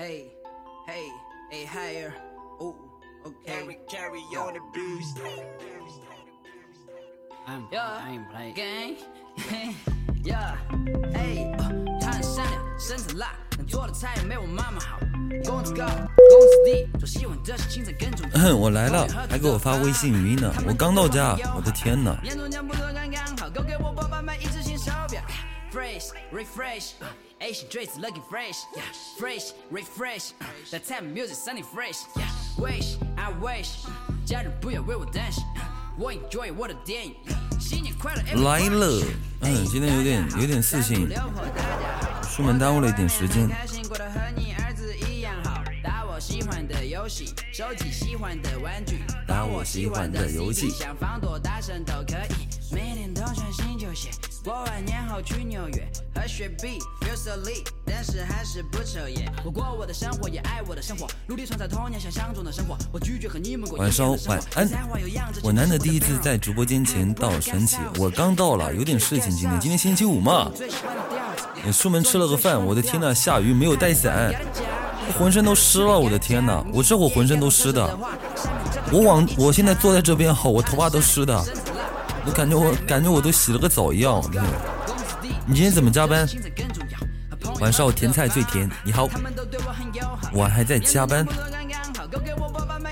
Hey, hey, hey, higher. Oh, okay. Carry on the. I'm Yeah, I'm playing. gang. Yeah, hey, 他很善良，身材辣，能做的菜没我妈妈好。工资高，工资低，做喜欢的事情才更重要。我来了，还给我发微信语音呢。我刚到家，我的天哪！年终奖不多刚刚好，够给我爸爸买一只新手表。Fresh, refresh, Asian dreads looking fresh, yeah. Fresh, refresh, type of music sounding fresh, yeah. Wish, I wish，家人不要为我担心，我 enjoy 我的电影。新年快乐，来了，嗯，今天有点有点事情，出门耽误了一点时间。开心过得和你儿子一样好，打我喜欢的游戏，收集喜欢的玩具，打我喜欢的游戏想放多大声都可以，每天都穿新球鞋，过完年后去纽约和雪碧，feel so lit，但是还是不抽烟。我过我的生活，也爱我的生活，努力创造童年想象中的生活。我拒绝和你们过一晚上晚安我难得第一次在直播间前到神奇，我刚到了，有点事情。今天今天星期五嘛，最喜欢的调子也出门吃了个饭。我的天呐，下雨没有带伞，浑身都湿了。我的天呐，我这会浑身都湿的。我往我现在坐在这边好，我头发都湿的，感觉我感觉我都洗了个澡一样。你今天怎么加班？晚上甜菜最甜。你好，我还在加班。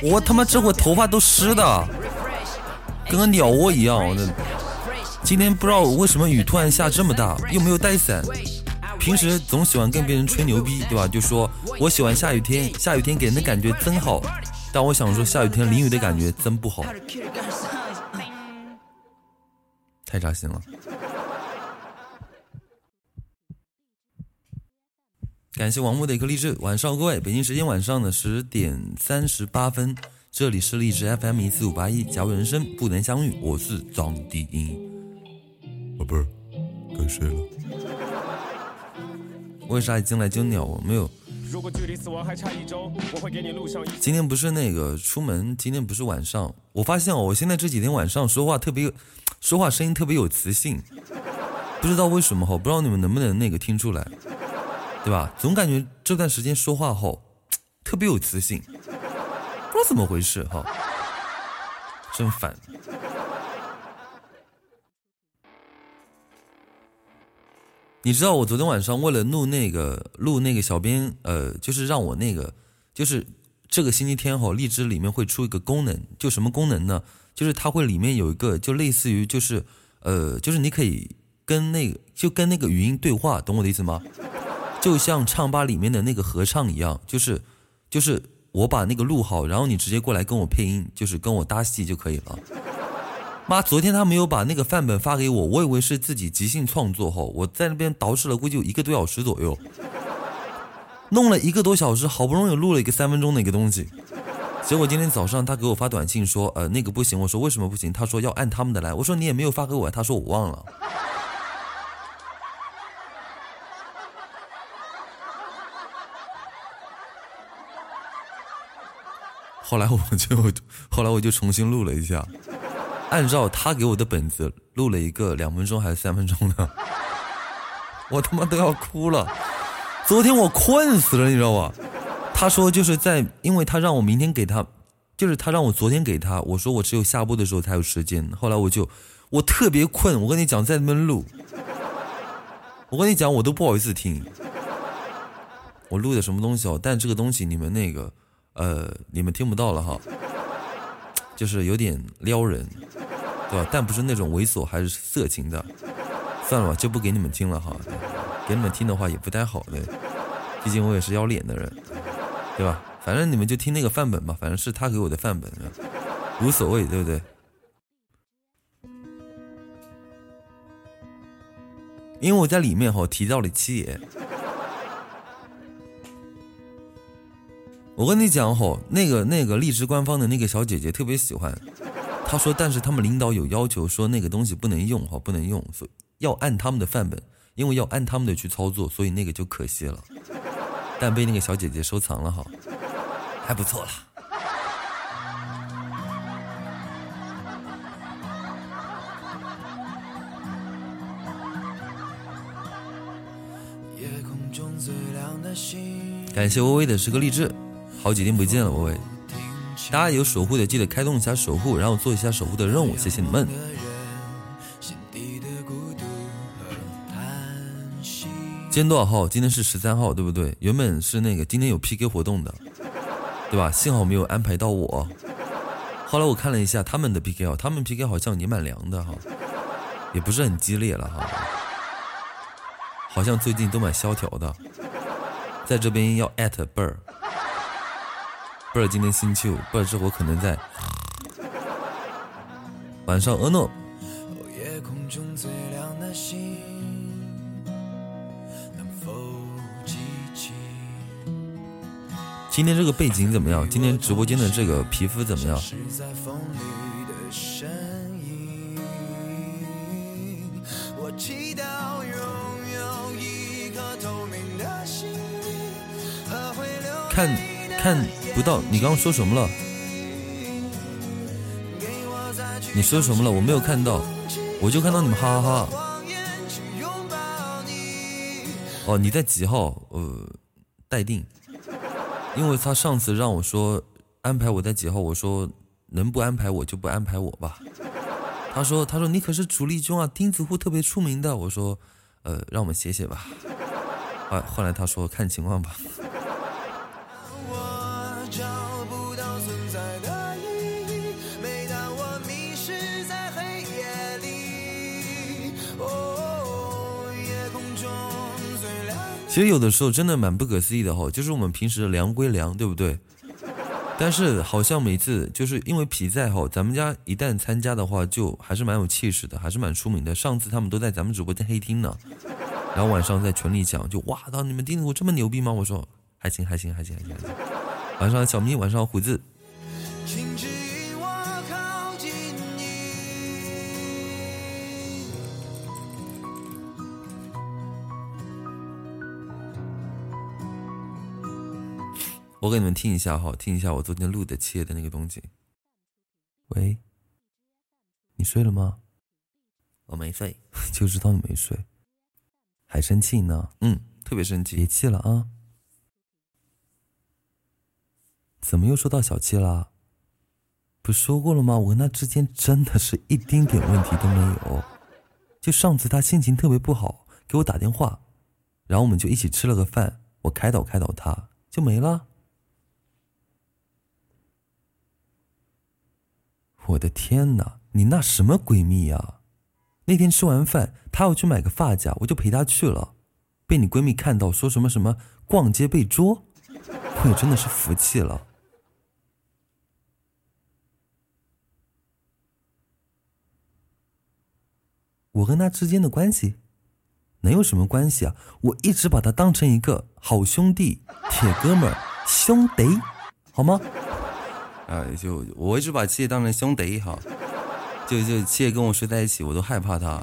我他妈这会头发都湿的，跟个鸟窝一样。我的今天不知道为什么雨突然下这么大，又没有带伞。平时总喜欢跟别人吹牛逼，对吧？就说我喜欢下雨天，下雨天给人的感觉真好。但我想说，下雨天淋雨的感觉真不好，太扎心了。感谢王木的一颗荔枝。晚上各位，北京时间晚上的十点三十八分，这里是荔枝 FM 一四五八一，假如人生不能相遇，我是张迪英。宝贝儿，该睡了。为啥一进来就鸟我？没有。如果距离死亡还差一周，我会给你录上一。今天不是那个出门，今天不是晚上。我发现哦，我现在这几天晚上说话特别，说话声音特别有磁性，不知道为什么哈，不知道你们能不能那个听出来，对吧？总感觉这段时间说话后特别有磁性，不知道怎么回事哈，真烦。你知道我昨天晚上为了录那个录那个小编，呃，就是让我那个，就是这个星期天哈，荔枝里面会出一个功能，就什么功能呢？就是它会里面有一个，就类似于就是，呃，就是你可以跟那个就跟那个语音对话，懂我的意思吗？就像唱吧里面的那个合唱一样，就是就是我把那个录好，然后你直接过来跟我配音，就是跟我搭戏就可以了。妈，昨天他没有把那个范本发给我，我以为是自己即兴创作后，我在那边捯饬了估计有一个多小时左右，弄了一个多小时，好不容易录了一个三分钟的一个东西，结果今天早上他给我发短信说，呃，那个不行，我说为什么不行？他说要按他们的来，我说你也没有发给我，他说我忘了。后来我就，后来我就重新录了一下。按照他给我的本子录了一个两分钟还是三分钟的，我他妈都要哭了。昨天我困死了，你知道吧？他说就是在，因为他让我明天给他，就是他让我昨天给他，我说我只有下播的时候才有时间。后来我就我特别困，我跟你讲在那边录，我跟你讲我都不好意思听，我录的什么东西哦？但这个东西你们那个呃你们听不到了哈，就是有点撩人。对吧？但不是那种猥琐还是色情的，算了吧，就不给你们听了哈。给你们听的话也不太好的，毕竟我也是要脸的人，对吧？反正你们就听那个范本吧，反正是他给我的范本，无所谓，对不对？因为我在里面哈提到了七爷，我跟你讲吼，那个那个荔枝官方的那个小姐姐特别喜欢。他说：“但是他们领导有要求，说那个东西不能用，哈，不能用，所以要按他们的范本，因为要按他们的去操作，所以那个就可惜了。但被那个小姐姐收藏了，哈，还不错啦。夜空中最亮的星，感谢微微的十个励志，好几天不见了，微微。大家有守护的记得开动一下守护，然后做一下守护的任务，谢谢你们。今天多少号？今天是十三号，对不对？原本是那个今天有 PK 活动的，对吧？幸好没有安排到我。后来我看了一下他们的 PK 哦，他们 PK 好像也蛮凉的哈，也不是很激烈了哈，好像最近都蛮萧条的。在这边要艾特贝儿，贝儿今天星期五，贝儿这会可能在晚上。呃诺。今天这个背景怎么样？今天直播间的这个皮肤怎么样？看看不到，你刚刚说什么了？你说什么了？我没有看到，我就看到你们哈哈哈。哦，你在几号？呃，待定。因为他上次让我说安排我在几号，我说能不安排我就不安排我吧。他说他说你可是主力军啊，钉子户特别出名的。我说呃让我们写写吧。啊，后来他说看情况吧。其实有的时候真的蛮不可思议的哈，就是我们平时凉归凉，对不对？但是好像每次就是因为皮在哈，咱们家一旦参加的话，就还是蛮有气势的，还是蛮出名的。上次他们都在咱们直播间黑听呢，然后晚上在群里讲，就哇，到你们钉子户这么牛逼吗？我说还行，还行，还行，还行，还行。晚上小咪，晚上虎子。我给你们听一下哈，听一下我昨天录的切的那个东西。喂，你睡了吗？我没睡，就知道你没睡，还生气呢？嗯，特别生气，别气了啊！怎么又说到小气啦？不说过了吗？我跟他之间真的是一丁点问题都没有。就上次他心情特别不好，给我打电话，然后我们就一起吃了个饭，我开导开导他，就没了。我的天哪，你那什么闺蜜呀？那天吃完饭，她要去买个发夹，我就陪她去了，被你闺蜜看到，说什么什么逛街被捉，我也真的是服气了。我跟她之间的关系能有什么关系啊？我一直把她当成一个好兄弟、铁哥们、兄弟，好吗？啊，就我一直把七爷当成兄弟哈，就就七爷跟我睡在一起，我都害怕他。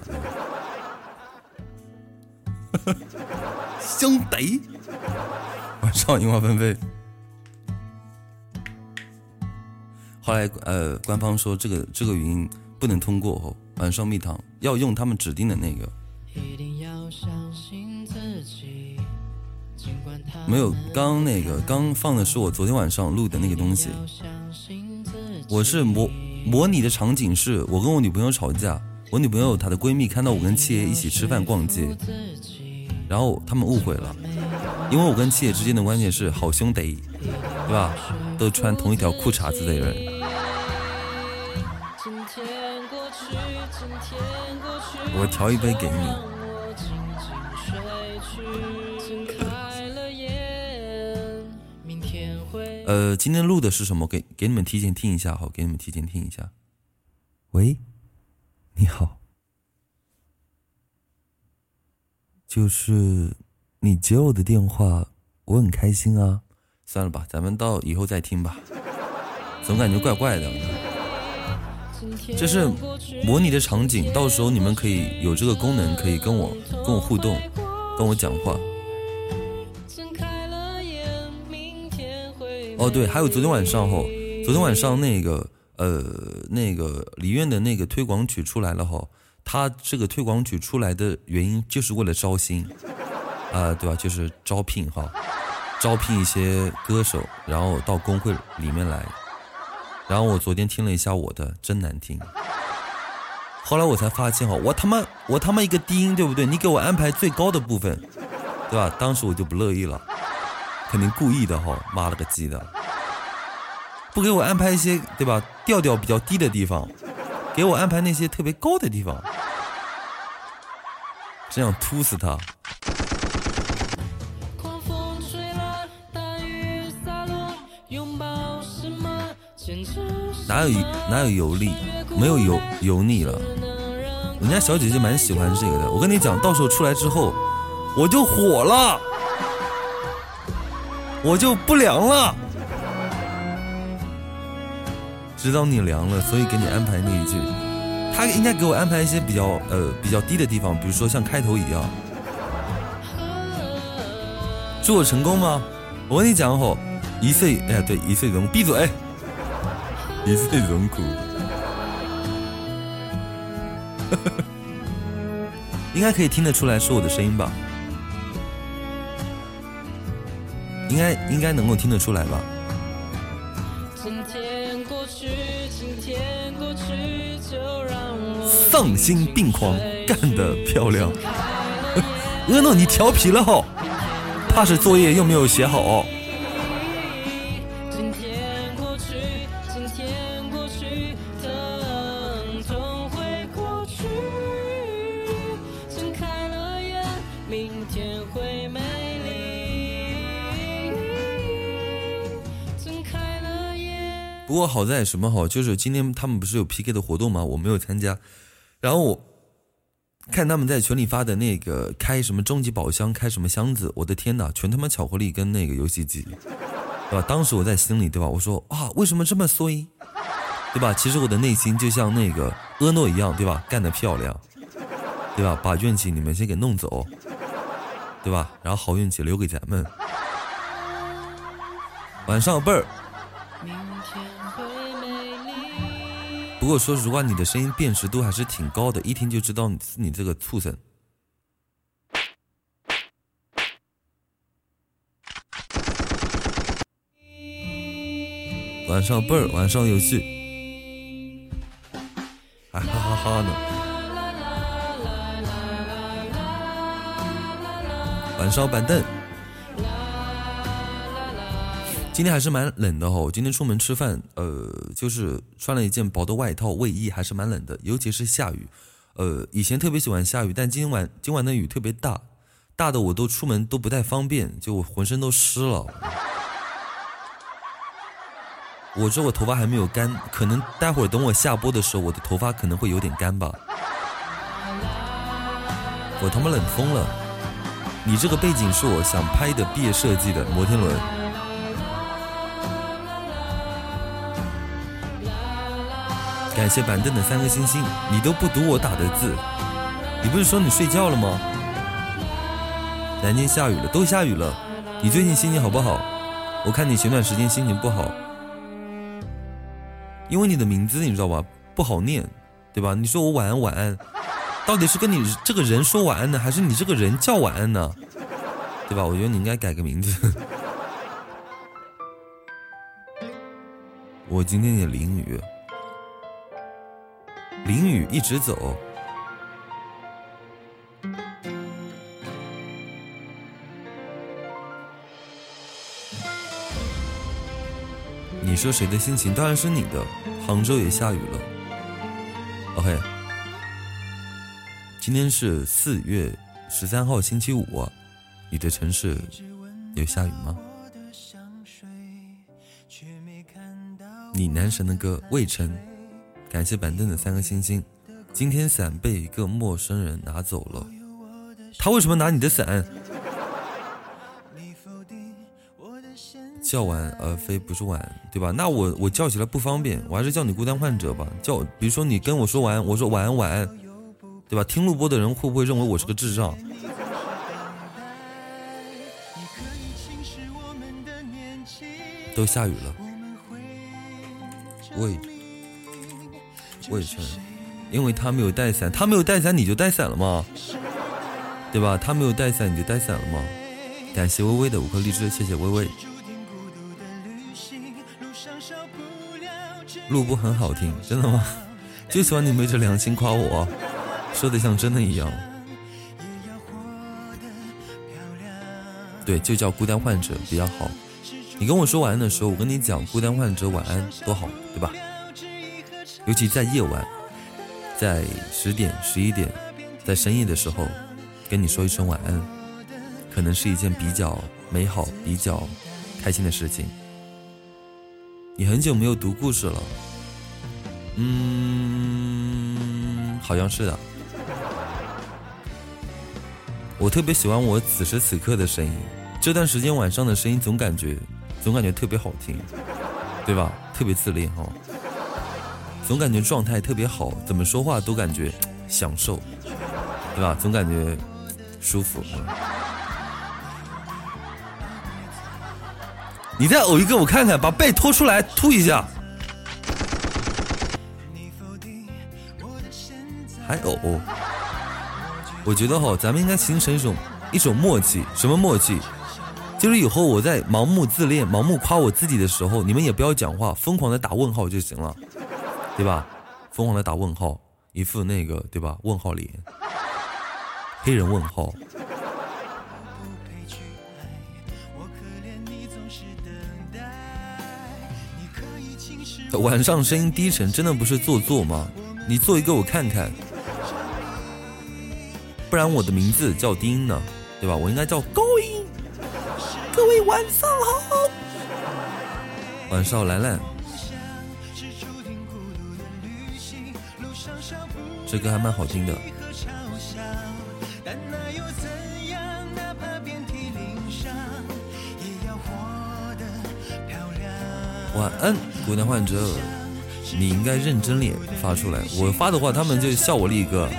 兄弟，晚上樱花纷飞。后来呃，官方说这个这个语音不能通过哦，晚上蜜糖要用他们指定的那个。没有，刚那个刚放的是我昨天晚上录的那个东西。我是模模拟的场景是我跟我女朋友吵架，我女朋友她的闺蜜看到我跟七爷一起吃饭逛街，然后他们误会了，因为我跟七爷之间的关系是好兄弟，对吧？都穿同一条裤衩子的人。我调一杯给你。呃，今天录的是什么？给给你们提前听一下哈，给你们提前听一下。喂，你好，就是你接我的电话，我很开心啊。算了吧，咱们到以后再听吧，总感觉怪怪的。这是模拟的场景，到时候你们可以有这个功能，可以跟我跟我互动，跟我讲话。哦，对，还有昨天晚上吼，昨天晚上那个呃那个李院的那个推广曲出来了吼，他这个推广曲出来的原因就是为了招新，啊，对吧？就是招聘哈，招聘一些歌手，然后到工会里面来。然后我昨天听了一下我的，真难听。后来我才发现哈，我他妈我他妈一个低音对不对？你给我安排最高的部分，对吧？当时我就不乐意了，肯定故意的哈，妈了个鸡的！不给我安排一些对吧？调调比较低的地方，给我安排那些特别高的地方，真想突死他！哪有哪有油腻？没有油油腻了。人家小姐姐蛮喜欢这个的。我跟你讲，到时候出来之后，我就火了，我就不凉了。知道你凉了，所以给你安排那一句。他应该给我安排一些比较呃比较低的地方，比如说像开头一样。祝我成功吗？我跟你讲吼，一岁哎对一岁人闭嘴。一岁荣枯，应该可以听得出来是我的声音吧？应该应该能够听得出来吧？丧心病狂，干得漂亮！阿诺，你调皮了哈，怕是作业又没有写好。不过好在什么好，就是今天他们不是有 PK 的活动吗？我没有参加，然后我看他们在群里发的那个开什么终极宝箱，开什么箱子，我的天哪，全他妈巧克力跟那个游戏机，对吧？当时我在心里，对吧？我说啊，为什么这么衰，对吧？其实我的内心就像那个阿诺一样，对吧？干得漂亮，对吧？把运气你们先给弄走，对吧？然后好运气留给咱们。晚上倍儿。不过说实话，你的声音辨识度还是挺高的，一听就知道你是你这个畜生。晚上倍儿，晚上游戏，还哈哈哈呢。晚上板凳。今天还是蛮冷的哈，我今天出门吃饭，呃，就是穿了一件薄的外套卫衣，还是蛮冷的，尤其是下雨，呃，以前特别喜欢下雨，但今晚今晚的雨特别大，大的我都出门都不太方便，就我浑身都湿了。我这我头发还没有干，可能待会儿等我下播的时候，我的头发可能会有点干吧。我他妈冷疯了！你这个背景是我想拍的毕业设计的摩天轮。感谢板凳的三个星星，你都不读我打的字，你不是说你睡觉了吗？南京下雨了，都下雨了，你最近心情好不好？我看你前段时间心情不好，因为你的名字你知道吧，不好念，对吧？你说我晚安晚安，到底是跟你这个人说晚安呢，还是你这个人叫晚安呢？对吧？我觉得你应该改个名字。我今天也淋雨。淋雨一直走，你说谁的心情？当然是你的。杭州也下雨了。OK，今天是四月十三号星期五，你的城市有下雨吗？你男神的歌《渭城》。感谢板凳的三个星星。今天伞被一个陌生人拿走了，他为什么拿你的伞？叫晚而非不是晚，对吧？那我我叫起来不方便，我还是叫你孤单患者吧。叫，比如说你跟我说晚，我说晚安晚安，对吧？听录播的人会不会认为我是个智障？都下雨了，喂。魏晨，因为他没有带伞，他没有带伞，你就带伞了吗？对吧？他没有带伞，你就带伞了吗？感谢微微的五颗荔枝，谢谢微微。录播很好听，真的吗？就喜欢你昧着良心夸我，说的像真的一样。对，就叫孤单患者比较好。你跟我说晚安的时候，我跟你讲孤单患者晚安多好，对吧？尤其在夜晚，在十点、十一点，在深夜的时候，跟你说一声晚安，可能是一件比较美好、比较开心的事情。你很久没有读故事了，嗯，好像是的。我特别喜欢我此时此刻的声音，这段时间晚上的声音总感觉，总感觉特别好听，对吧？特别自恋哈，总感觉状态特别好，怎么说话都感觉享受，对吧？总感觉舒服。你再呕一个我看看，把背拖出来吐一下，还呕。我觉得哈，咱们应该形成一种一种默契，什么默契？就是以后我在盲目自恋、盲目夸我自己的时候，你们也不要讲话，疯狂的打问号就行了，对吧？疯狂的打问号，一副那个对吧？问号脸，黑人问号。晚上声音低沉，真的不是做作吗？你做一个我看看。不然我的名字叫丁呢，对吧？我应该叫高音。各位晚上好，晚上兰兰，这歌还蛮好听的。晚安，孤单患者，你应该认真点发出来。我发的话，他们就笑我力哥。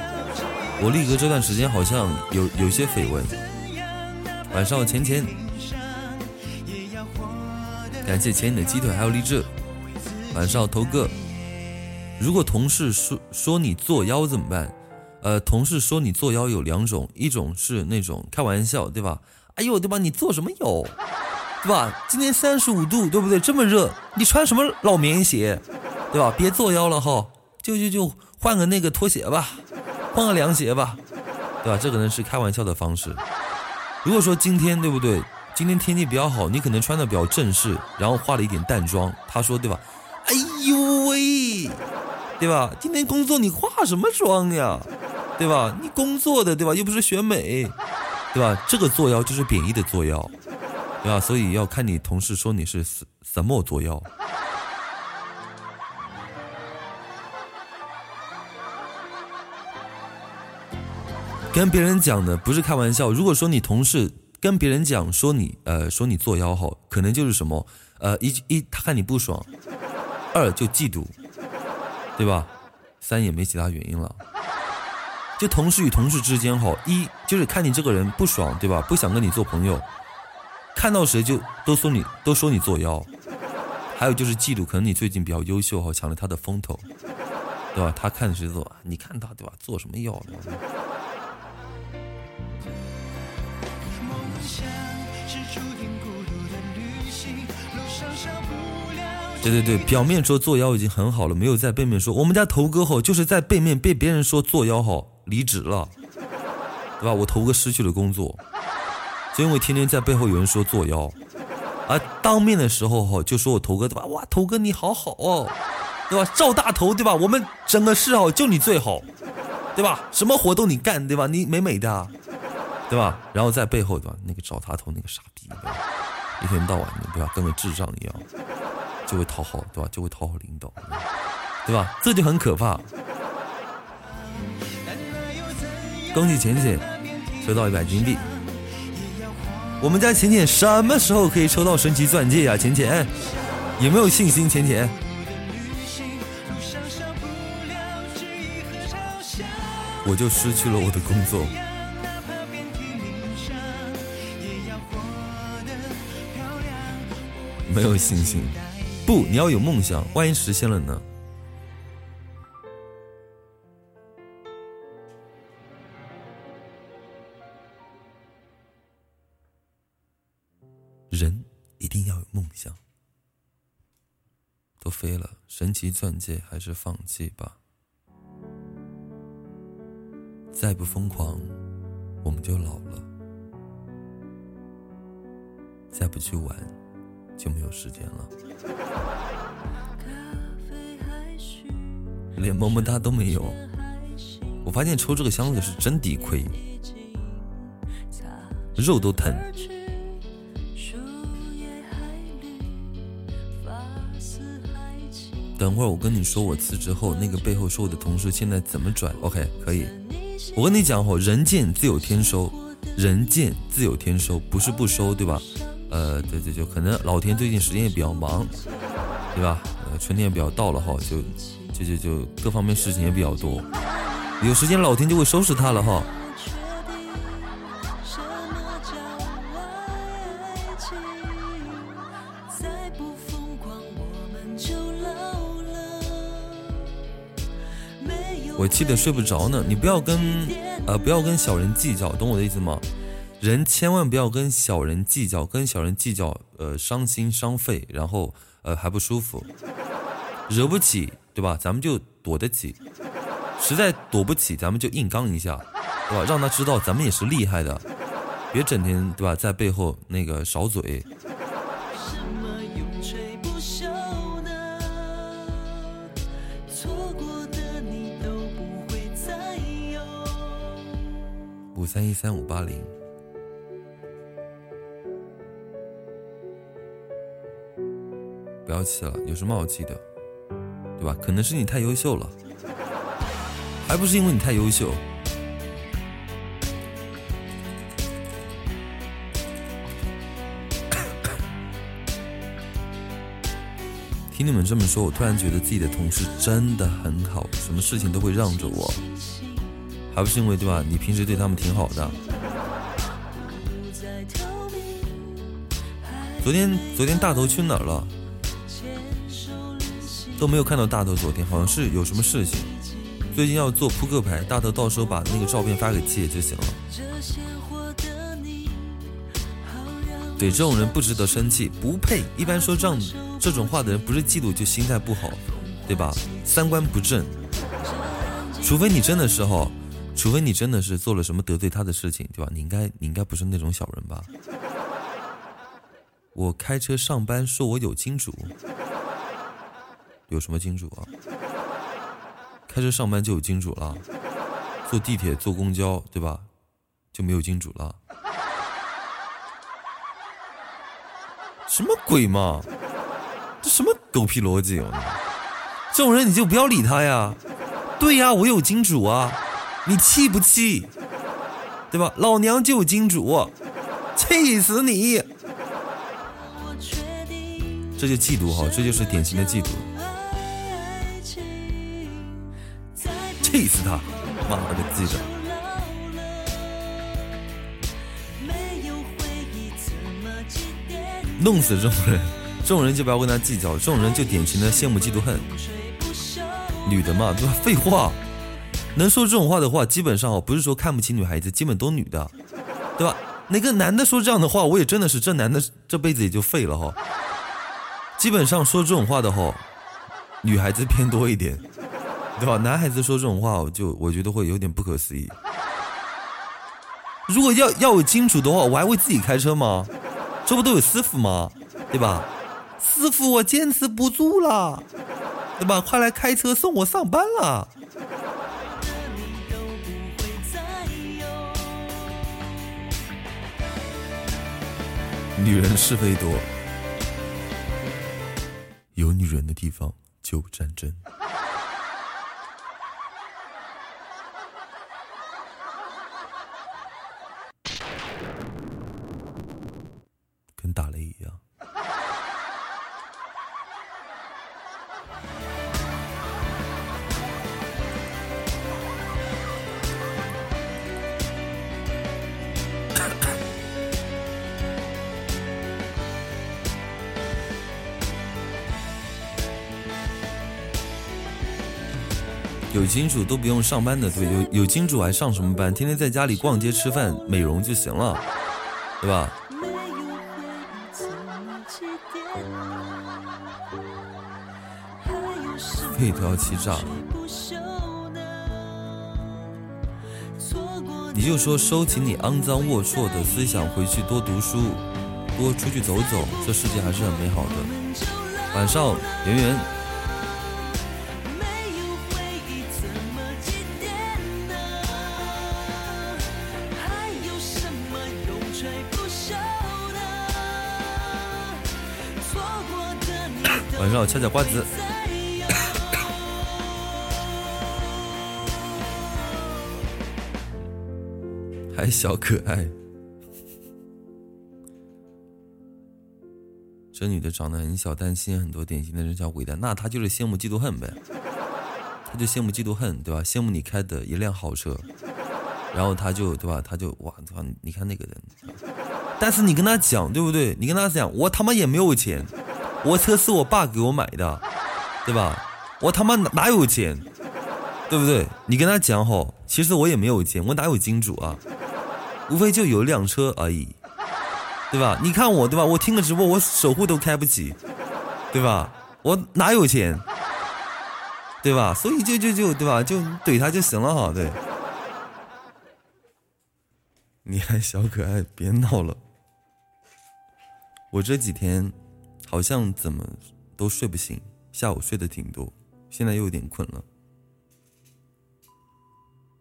我力哥这段时间好像有有些绯闻。晚上钱钱，感谢钱你的鸡腿还有励志。晚上头哥，如果同事说说你作妖怎么办？呃，同事说你作妖有两种，一种是那种开玩笑，对吧？哎呦，对吧？你做什么妖，对吧？今天三十五度，对不对？这么热，你穿什么老棉鞋，对吧？别作妖了哈，就就就换个那个拖鞋吧。换个凉鞋吧，对吧？这可能是开玩笑的方式。如果说今天对不对？今天天气比较好，你可能穿的比较正式，然后化了一点淡妆。他说对吧？哎呦喂，对吧？今天工作你化什么妆呀？对吧？你工作的对吧？又不是选美，对吧？这个作妖就是贬义的作妖，对吧？所以要看你同事说你是什什么作妖。跟别人讲的不是开玩笑。如果说你同事跟别人讲说你呃说你作妖吼，可能就是什么呃一一他看你不爽，二就嫉妒，对吧？三也没其他原因了。就同事与同事之间哈，一就是看你这个人不爽，对吧？不想跟你做朋友，看到谁就都说你都说你作妖。还有就是嫉妒，可能你最近比较优秀哈，抢了他的风头，对吧？他看谁做，你看他对吧？做什么妖？对对对，表面说做妖已经很好了，没有在背面说。我们家头哥吼就是在背面被别人说做妖吼离职了，对吧？我头哥失去了工作，就因为天天在背后有人说做妖，而当面的时候吼就说我头哥对吧？哇，头哥你好好哦，对吧？赵大头对吧？我们整个市哦就你最好，对吧？什么活动你干对吧？你美美的，对吧？然后在背后对吧？那个赵大头那个傻逼，一天到晚的对吧？跟个智障一样。就会讨好，对吧？就会讨好领导，对吧？这就很可怕。恭喜浅浅收到一百金币。我们家浅浅什么时候可以抽到神奇钻戒呀？浅浅有没有信心？浅浅，我就失去了我的工作，没有信心。不，你要有梦想，万一实现了呢？人一定要有梦想。都飞了，神奇钻戒还是放弃吧。再不疯狂，我们就老了；再不去玩，就没有时间了。连么么哒都没有，我发现抽这个箱子是真抵亏，肉都疼。等会儿我跟你说，我辞职后那个背后说我的同事现在怎么转？OK，可以。我跟你讲吼，人贱自有天收，人贱自有天收，不是不收，对吧？呃，对对，就可能老田最近时间也比较忙，对吧？呃，春天也比较到了哈，就就就就各方面事情也比较多，有时间老田就会收拾他了哈。我气得睡不着呢。你不要跟，呃，不要跟小人计较，懂我的意思吗？人千万不要跟小人计较，跟小人计较，呃，伤心伤肺，然后呃还不舒服，惹不起，对吧？咱们就躲得起，实在躲不起，咱们就硬刚一下，对吧？让他知道咱们也是厉害的，别整天对吧，在背后那个少嘴。五三一三五八零，不要气了，有什么好气的，对吧？可能是你太优秀了，还不是因为你太优秀。听你们这么说，我突然觉得自己的同事真的很好，什么事情都会让着我。还不是因为对吧？你平时对他们挺好的。昨天昨天大头去哪儿了？都没有看到大头。昨天好像是有什么事情。最近要做扑克牌，大头到时候把那个照片发给七爷就行了。对这种人不值得生气，不配。一般说这样这种话的人，不是嫉妒就心态不好，对吧？三观不正。除非你真的是哈。除非你真的是做了什么得罪他的事情，对吧？你应该你应该不是那种小人吧？我开车上班，说我有金主，有什么金主啊？开车上班就有金主了，坐地铁坐公交，对吧？就没有金主了？什么鬼嘛？这什么狗屁逻辑啊！这种人你就不要理他呀。对呀，我有金主啊。你气不气？对吧？老娘就有金主，气死你！这就嫉妒哈，这就是典型的嫉妒。气死他！妈了个鸡的！弄死这种人，这种人就不要跟他计较，这种人就典型的羡慕嫉妒恨。女的嘛，对吧？废话。能说这种话的话，基本上哦，不是说看不起女孩子，基本都女的，对吧？哪个男的说这样的话，我也真的是这男的这辈子也就废了哈。基本上说这种话的哈，女孩子偏多一点，对吧？男孩子说这种话，我就我觉得会有点不可思议。如果要要有金主的话，我还会自己开车吗？这不都有师傅吗？对吧？师傅，我坚持不住了，对吧？快来开车送我上班了。女人是非多，有女人的地方就有战争。金主都不用上班的，对，有有金主还上什么班？天天在家里逛街、吃饭、美容就行了，对吧？肺都要气炸你就说收起你肮脏龌龊的思想，回去多读书，多出去走走，这世界还是很美好的。晚上，圆圆晚上敲敲瓜子，还小可爱。这女的长得很小，但心很多，典型的人小鬼蛋。那她就是羡慕嫉妒恨呗，她就羡慕嫉妒恨，对吧？羡慕你开的一辆好车，然后她就对吧？她就哇！你看那个人，但是你跟她讲，对不对？你跟她讲，我他妈也没有钱。我车是我爸给我买的，对吧？我他妈哪哪有钱，对不对？你跟他讲好，其实我也没有钱，我哪有金主啊？无非就有一辆车而已，对吧？你看我，对吧？我听个直播，我首付都开不起，对吧？我哪有钱，对吧？所以就就就对吧？就怼他就行了哈，对。你还小可爱，别闹了。我这几天。好像怎么都睡不醒，下午睡得挺多，现在又有点困了。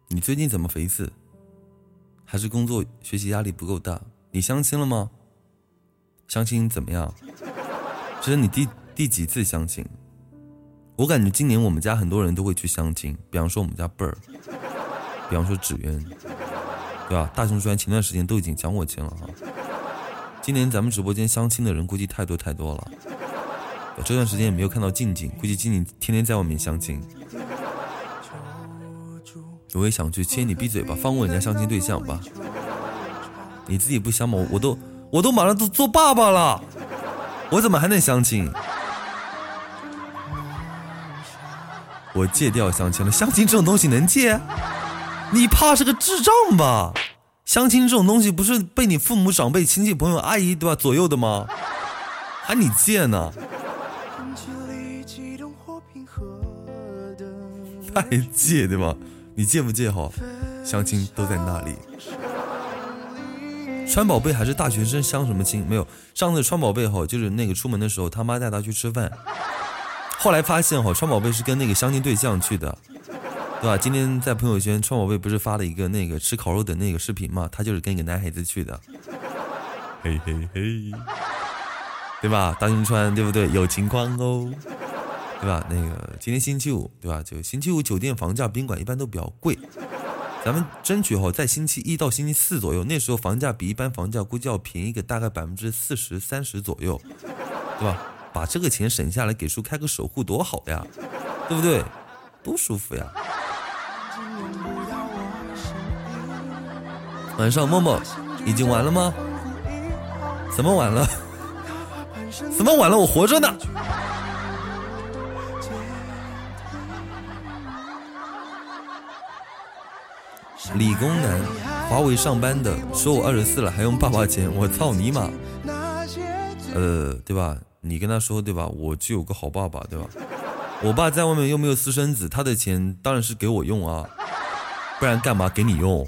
你最近怎么肥死？还是工作学习压力不够大？你相亲了吗？相亲怎么样？这是你第第几次相亲？我感觉今年我们家很多人都会去相亲，比方说我们家贝儿，比方说纸鸢，对吧？大熊虽然前段时间都已经讲我亲了哈。今年咱们直播间相亲的人估计太多太多了，我这段时间也没有看到静静，估计静静天天在外面相亲。我也想去亲你闭嘴吧，放过人家相亲对象吧。你自己不相吗？我都我都马上都做爸爸了，我怎么还能相亲？我戒掉相亲了，相亲这种东西能戒？你怕是个智障吧？相亲这种东西不是被你父母长辈、亲戚朋友、阿姨对吧左右的吗？还你借呢？太戒对吧？你戒不戒好？相亲都在那里。川宝贝还是大学生相什么亲？没有，上次川宝贝哈就是那个出门的时候他妈带他去吃饭，后来发现哈川宝贝是跟那个相亲对象去的。对吧？今天在朋友圈，川宝贝不是发了一个那个吃烤肉的那个视频吗？他就是跟一个男孩子去的，嘿嘿嘿，对吧？大熊川对不对？有情况哦，对吧？那个今天星期五，对吧？就星期五酒店房价宾馆一般都比较贵，咱们争取哈在星期一到星期四左右，那时候房价比一般房价估计要便宜个大概百分之四十三十左右，对吧？把这个钱省下来给叔开个守护多好呀，对不对？多舒服呀！晚上默默已经完了吗？怎么完了？怎么完了？我活着呢。理工男，华为上班的，说我二十四了还用爸爸钱，我操你妈！呃，对吧？你跟他说对吧？我就有个好爸爸，对吧？我爸在外面又没有私生子，他的钱当然是给我用啊，不然干嘛给你用？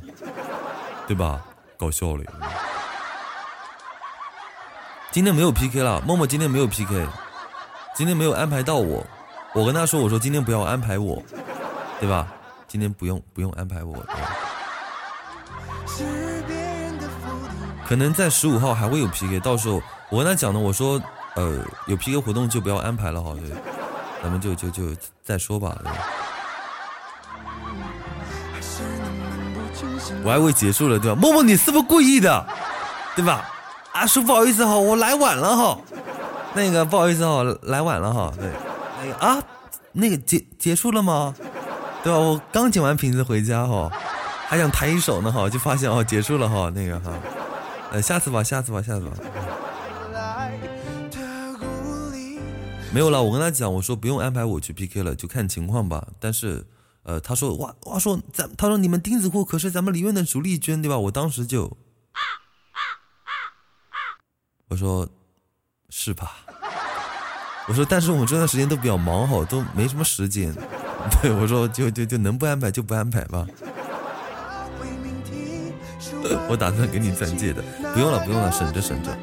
对吧？搞笑了。今天没有 PK 了，默默今天没有 PK，今天没有安排到我。我跟他说，我说今天不要安排我，对吧？今天不用不用安排我。可能在十五号还会有 PK，到时候我跟他讲的，我说呃有 PK 活动就不要安排了，好对，咱们就就就再说吧。我还以为结束了，对吧？默默，你是不是故意的，对吧？阿叔，不好意思哈，我来晚了哈。那个不好意思哈，来晚了哈。对，那个啊，那个结结束了吗？对吧？我刚捡完瓶子回家哈，还想弹一首呢哈，就发现哦，结束了哈。那个哈，呃，下次吧，下次吧，下次吧。没有了，我跟他讲，我说不用安排我去 PK 了，就看情况吧。但是。呃，他说哇哇说咱他说你们钉子户可是咱们里面的主力军对吧？我当时就，我说是吧？我说，但是我们这段时间都比较忙哈，都没什么时间。对我说，就就就能不安排就不安排吧。我打算给你钻戒的，不用了不用了，省着省着。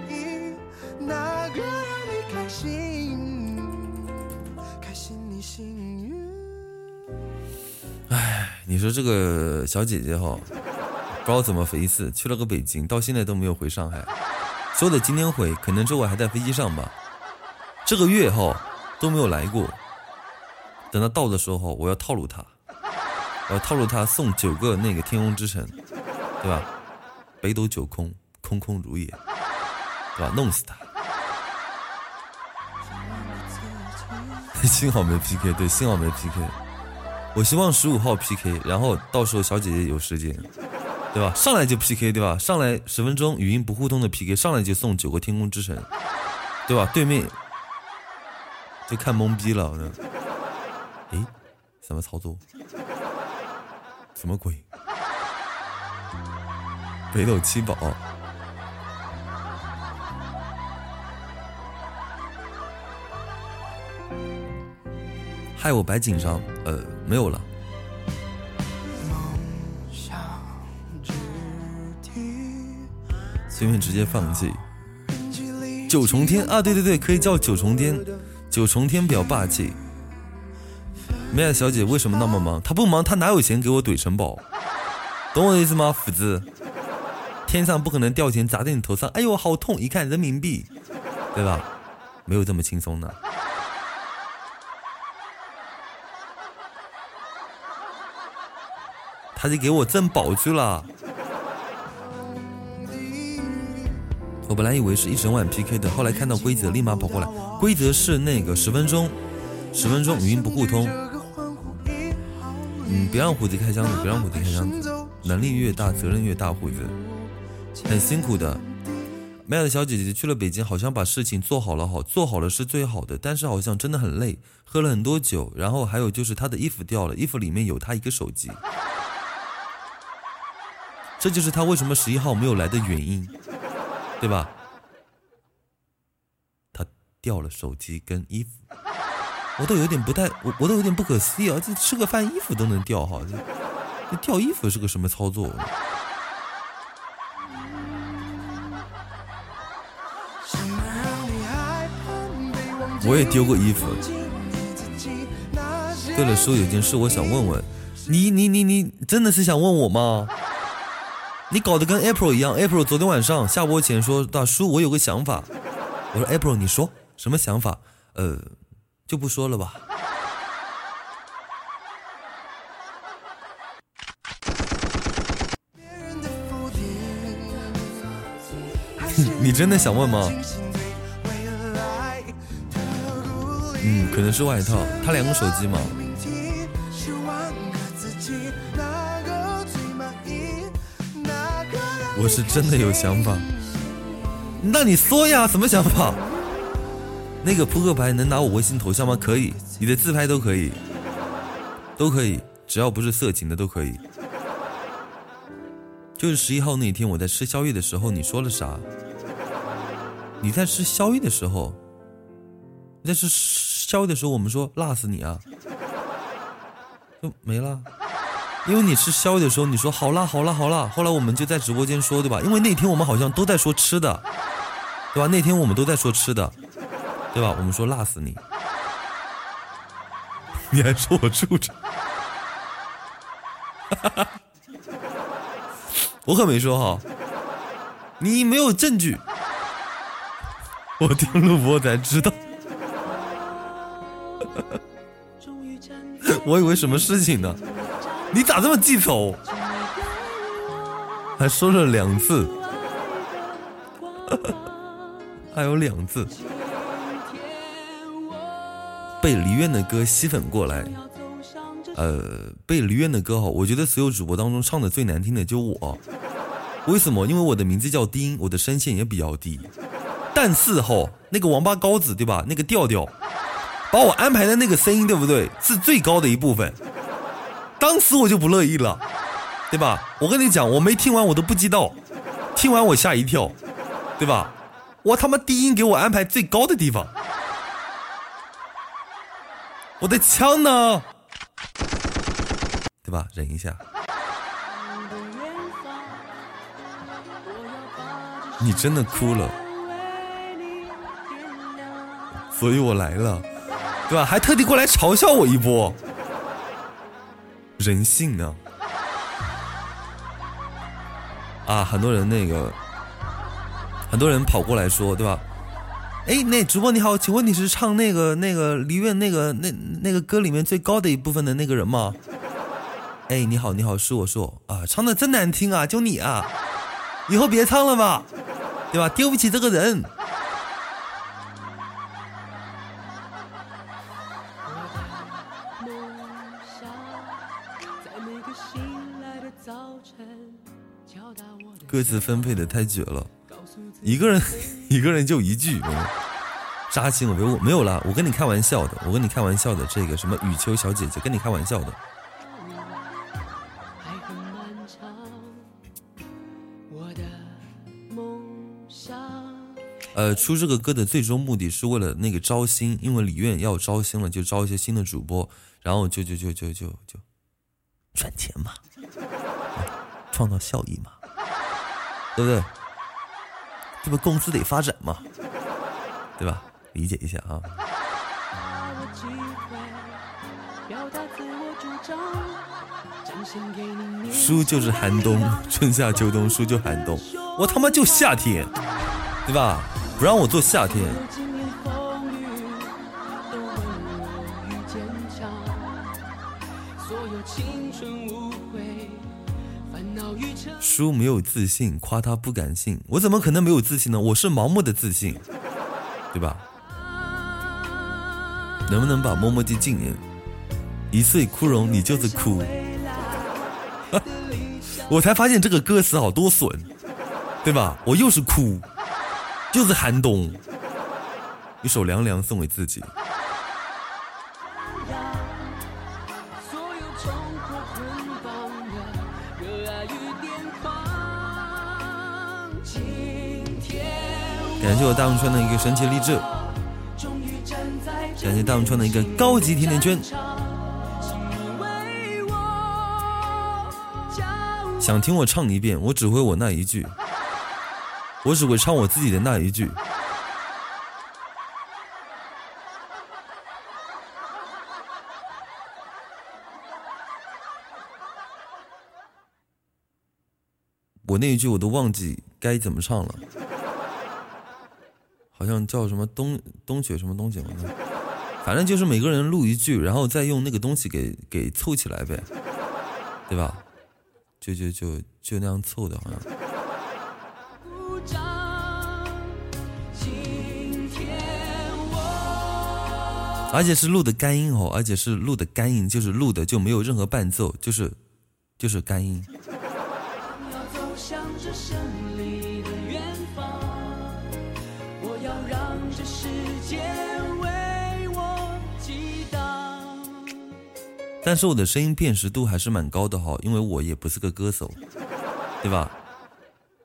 哎，你说这个小姐姐哈，不知道怎么回事，去了个北京，到现在都没有回上海，说的今天回，可能这会还在飞机上吧。这个月哈都没有来过，等他到的时候，我要套路他，我要套路他送九个那个天空之城，对吧？北斗九空，空空如也，对吧？弄死他。幸好没 PK，对，幸好没 PK。我希望十五号 PK，然后到时候小姐姐有时间，对吧？上来就 PK，对吧？上来十分钟语音不互通的 PK，上来就送九个天空之城，对吧？对面。就看懵逼了，呢。诶，什么操作？什么鬼？北斗七宝，害我白紧张。呃，没有了。随便直接放弃。九重天啊，对对对，可以叫九重天。九重天比较霸气，梅尔小姐为什么那么忙？她不忙，她哪有钱给我怼城堡？懂我的意思吗，斧子？天上不可能掉钱砸在你头上，哎呦，好痛！一看人民币，对吧？没有这么轻松的。他就给我挣宝去了。我本来以为是一整晚 PK 的，后来看到规则，立马跑过来。规则是那个十分钟，十分钟语音不互通。嗯，别让虎子开箱子，别让虎子开箱子。能力越大，责任越大。虎子很辛苦的。麦的小姐姐去了北京，好像把事情做好了，好做好了是最好的，但是好像真的很累，喝了很多酒，然后还有就是她的衣服掉了，衣服里面有她一个手机，这就是他为什么十一号没有来的原因。对吧？他掉了手机跟衣服，我都有点不太，我我都有点不可思议啊！这吃个饭衣服都能掉哈，这这掉衣服是个什么操作？我也丢过衣服。对了，叔，有件事我想问问你，你你你真的是想问我吗？你搞得跟 April 一样，April 昨天晚上下播前说：“大叔，我有个想法。”我说：“April，你说什么想法？”呃，就不说了吧。你真的想问吗？嗯，可能是外套。他两个手机吗？我是真的有想法，那你说呀，什么想法？那个扑克牌能拿我微信头像吗？可以，你的自拍都可以，都可以，只要不是色情的都可以。就是十一号那天，我在吃宵夜的时候，你说了啥？你在吃宵夜的时候，在吃宵夜的时候，我们说辣死你啊，就没了。因为你吃宵夜的时候，你说好辣好辣好辣，后来我们就在直播间说，对吧？因为那天我们好像都在说吃的，对吧？那天我们都在说吃的，对吧？我们说辣死你，你还说我住着，我可没说哈，你没有证据，我听录播才知道，我以为什么事情呢？你咋这么记仇？还说了两次，还有两次。被离院的歌吸粉过来，呃，被离院的歌哈，我觉得所有主播当中唱的最难听的就我。为什么？因为我的名字叫丁，我的声线也比较低。但是哈，那个王八羔子对吧？那个调调，把我安排的那个声音对不对？是最高的一部分。当时我就不乐意了，对吧？我跟你讲，我没听完我都不知道，听完我吓一跳，对吧？我他妈低音给我安排最高的地方，我的枪呢？对吧？忍一下。你真的哭了，所以我来了，对吧？还特地过来嘲笑我一波，人性呢？啊，很多人那个，很多人跑过来说，对吧？哎，那主播你好，请问你是唱那个那个梨院那个那那个歌里面最高的一部分的那个人吗？哎，你好，你好，是我，是我啊，唱的真难听啊，就你啊，以后别唱了吧。对吧？丢不起这个人。歌词分配的太绝了，一个人一个人就一句，扎心了没有没有了，我跟你开玩笑的，我跟你开玩笑的。这个什么雨秋小姐姐，跟你开玩笑的。呃，出这个歌的最终目的是为了那个招新，因为李院要招新了，就招一些新的主播，然后就就就就就就赚钱嘛，创造效益嘛，对不对？这不公司得发展嘛，对吧？理解一下啊。输就是寒冬，春夏秋冬输就寒冬，我他妈就夏天，对吧？不让我做夏天，书没有自信，夸他不感性，我怎么可能没有自信呢？我是盲目的自信，对吧？能不能把摸摸机禁言？一岁枯荣，你就是哭。我才发现这个歌词好多损，对吧？我又是哭。就是寒冬，一首凉凉送给自己。感谢我大龙川的一个神奇励志，感谢大龙川的一个高级甜甜圈。想听我唱一遍，我只会我那一句。我只会唱我自己的那一句。我那一句我都忘记该怎么唱了，好像叫什么冬冬雪什么东西了，反正就是每个人录一句，然后再用那个东西给给凑起来呗，对吧？就就就就那样凑的，好像。而且是录的干音哦，而且是录的干音，就是录的就没有任何伴奏，就是就是干音。但是我的声音辨识度还是蛮高的哈，因为我也不是个歌手，对吧？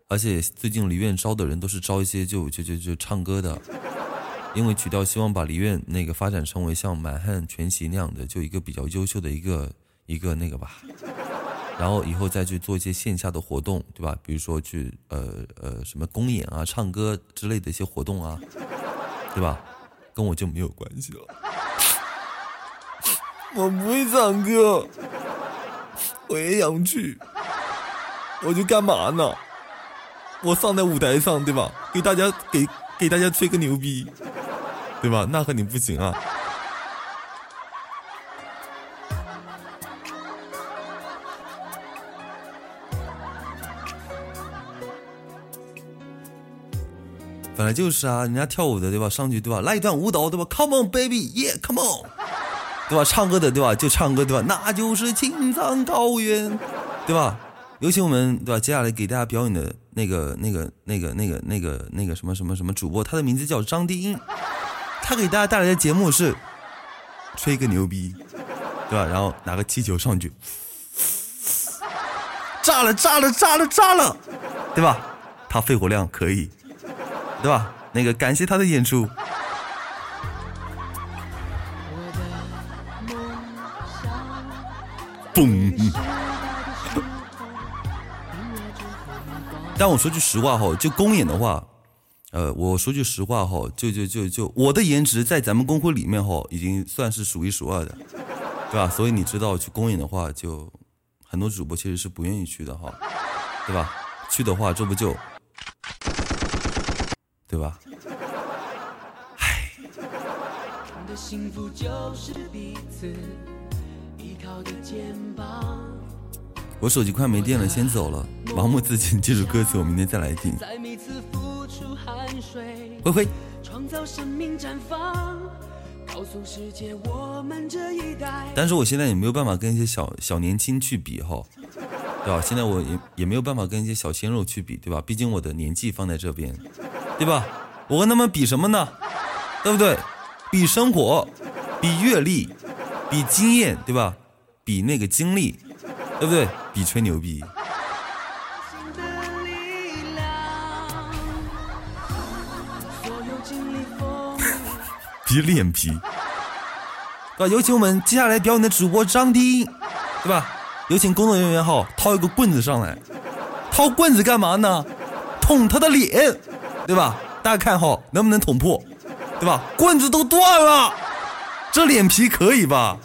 而且最近梨院招的人都是招一些就就就就唱歌的。因为曲调希望把梨院那个发展成为像满汉全席那样的，就一个比较优秀的一个一个那个吧，然后以后再去做一些线下的活动，对吧？比如说去呃呃什么公演啊、唱歌之类的一些活动啊，对吧？跟我就没有关系了，我不会唱歌，我也想去，我去干嘛呢？我上在舞台上，对吧？给大家给给大家吹个牛逼。对吧？那和你不行啊。本来就是啊，人家跳舞的对吧？上去对吧？来一段舞蹈对吧？Come on baby, yeah, come on，对吧？唱歌的对吧？就唱歌对吧？那就是青藏高原，对吧？有请我们对吧？接下来给大家表演的那个、那个、那个、那个、那个、那个什么什么什么主播，他的名字叫张低音。他给大家带来的节目是吹个牛逼，对吧？然后拿个气球上去，炸了，炸了，炸了，炸了，对吧？他肺活量可以，对吧？那个感谢他的演出。但我说句实话哈，就公演的话，呃，我说句实话哈，就就就就我的颜值在咱们公会里面哈，已经算是数一数二的，对吧？所以你知道去公演的话，就很多主播其实是不愿意去的哈，对吧？去的话，这不就，对吧？唉。我手机快没电了，先走了。盲目自信，记住歌词，我明天再来听。灰灰。但是我现在也没有办法跟一些小小年轻去比哈，对吧？现在我也也没有办法跟一些小鲜肉去比，对吧？毕竟我的年纪放在这边，对吧？我跟他们比什么呢？对不对？比生活，比阅历，比经验，对吧？比那个经历，对不对？比吹牛逼，比脸皮，对吧？有请我们接下来表演的主播张丁，对吧？有请工作人员哈，掏一个棍子上来，掏棍子干嘛呢？捅他的脸，对吧？大家看哈，能不能捅破，对吧？棍子都断了，这脸皮可以吧？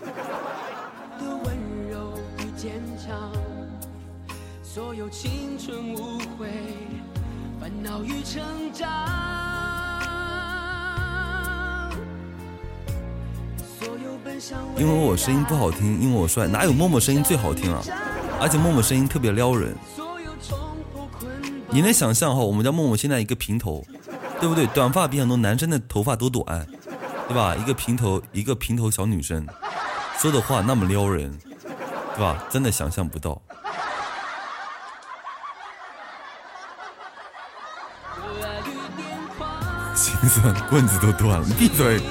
因为我声音不好听，因为我帅，哪有默默声音最好听啊？而且默默声音特别撩人。你能想象哈，我们家默默现在一个平头，对不对？短发比很多男生的头发都短，对吧？一个平头，一个平头小女生，说的话那么撩人，对吧？真的想象不到。心酸，棍子都断了，闭嘴。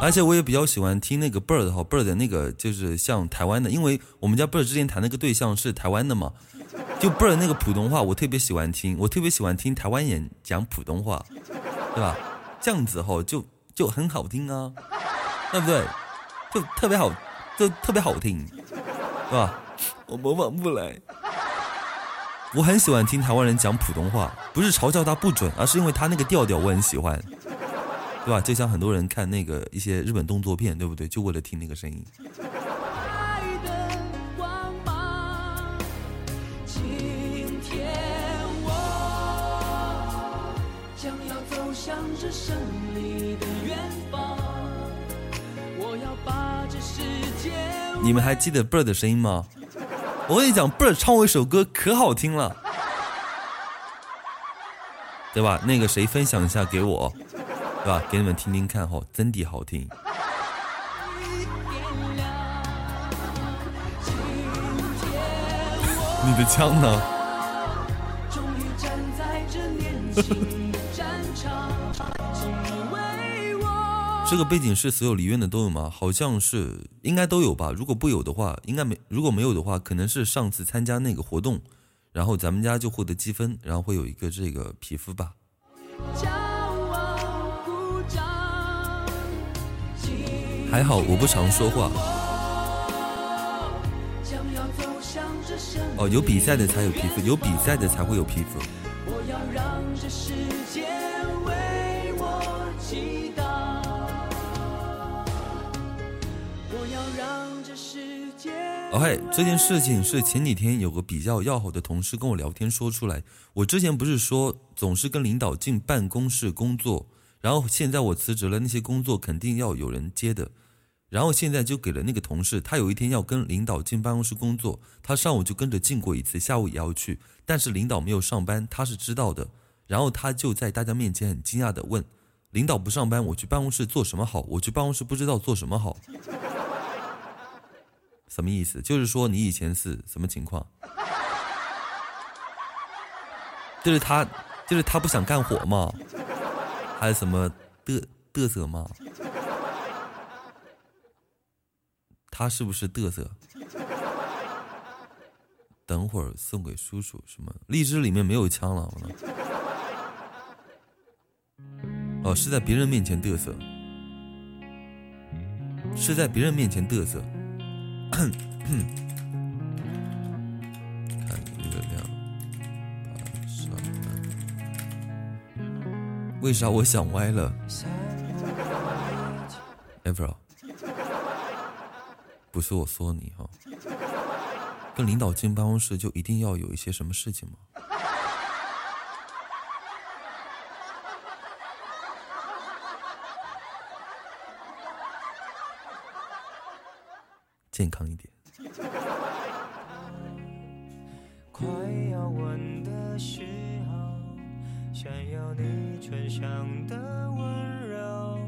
而且我也比较喜欢听那个 bird 哈，bird 的那个就是像台湾的，因为我们家 bird 之前谈那个对象是台湾的嘛，就 bird 那个普通话我特别喜欢听，我特别喜欢听台湾人讲普通话，对吧？这样子哈就就很好听啊，对不对？就特别好，就特别好听，是吧？我模仿不来，我很喜欢听台湾人讲普通话，不是嘲笑他不准，而是因为他那个调调我很喜欢。对吧？就像很多人看那个一些日本动作片，对不对？就为了听那个声音。你们还记得 Bird 的声音吗？我跟你讲，Bird 唱过一首歌可好听了，对吧？那个谁分享一下给我。对吧？给你们听听看哈，真的好听。你的枪呢？这个背景是所有离院的都有吗？好像是，应该都有吧。如果不有的话，应该没；如果没有的话，可能是上次参加那个活动，然后咱们家就获得积分，然后会有一个这个皮肤吧。还好我不常说话。哦，有比赛的才有皮肤，有比赛的才会有皮肤。我要让这世界为我祈祷件事情是前几天有个比较要好的同事跟我聊天说出来。我之前不是说总是跟领导进办公室工作，然后现在我辞职了，那些工作肯定要有人接的。然后现在就给了那个同事，他有一天要跟领导进办公室工作，他上午就跟着进过一次，下午也要去，但是领导没有上班，他是知道的。然后他就在大家面前很惊讶的问：“领导不上班，我去办公室做什么好？我去办公室不知道做什么好。”什么意思？就是说你以前是什么情况？就是他，就是他不想干活吗？还是什么嘚嘚瑟吗？他是不是嘚瑟？等会儿送给叔叔什么？荔枝里面没有枪了，哦，是在别人面前嘚瑟，是在别人面前嘚瑟。看月亮上来，为啥我想歪了？E v e r 不是我说你哈，跟领导进办公室就一定要有一些什么事情吗？健康一点。快要吻的时候，想要你醇香的温柔，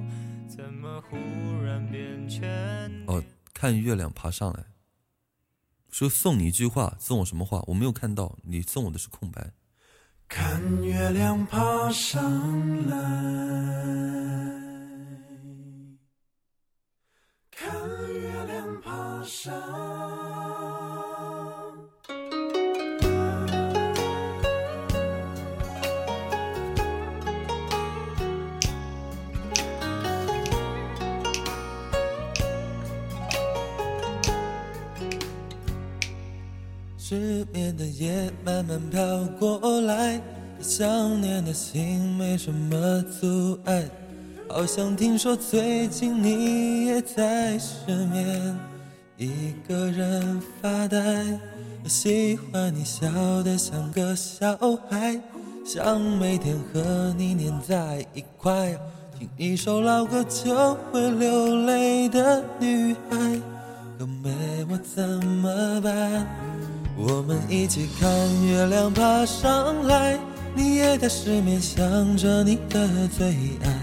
怎么忽然变成？哦，看月亮爬上来，说送你一句话，送我什么话？我没有看到，你送我的是空白。看月亮爬上来。失眠的夜慢慢飘过来，想念的心没什么阻碍。好像听说最近你也在失眠，一个人发呆。我喜欢你笑得像个小孩，想每天和你黏在一块，听一首老歌就会流泪的女孩，可没我怎么办？我们一起看月亮爬上来，你也在失眠，想着你的最爱。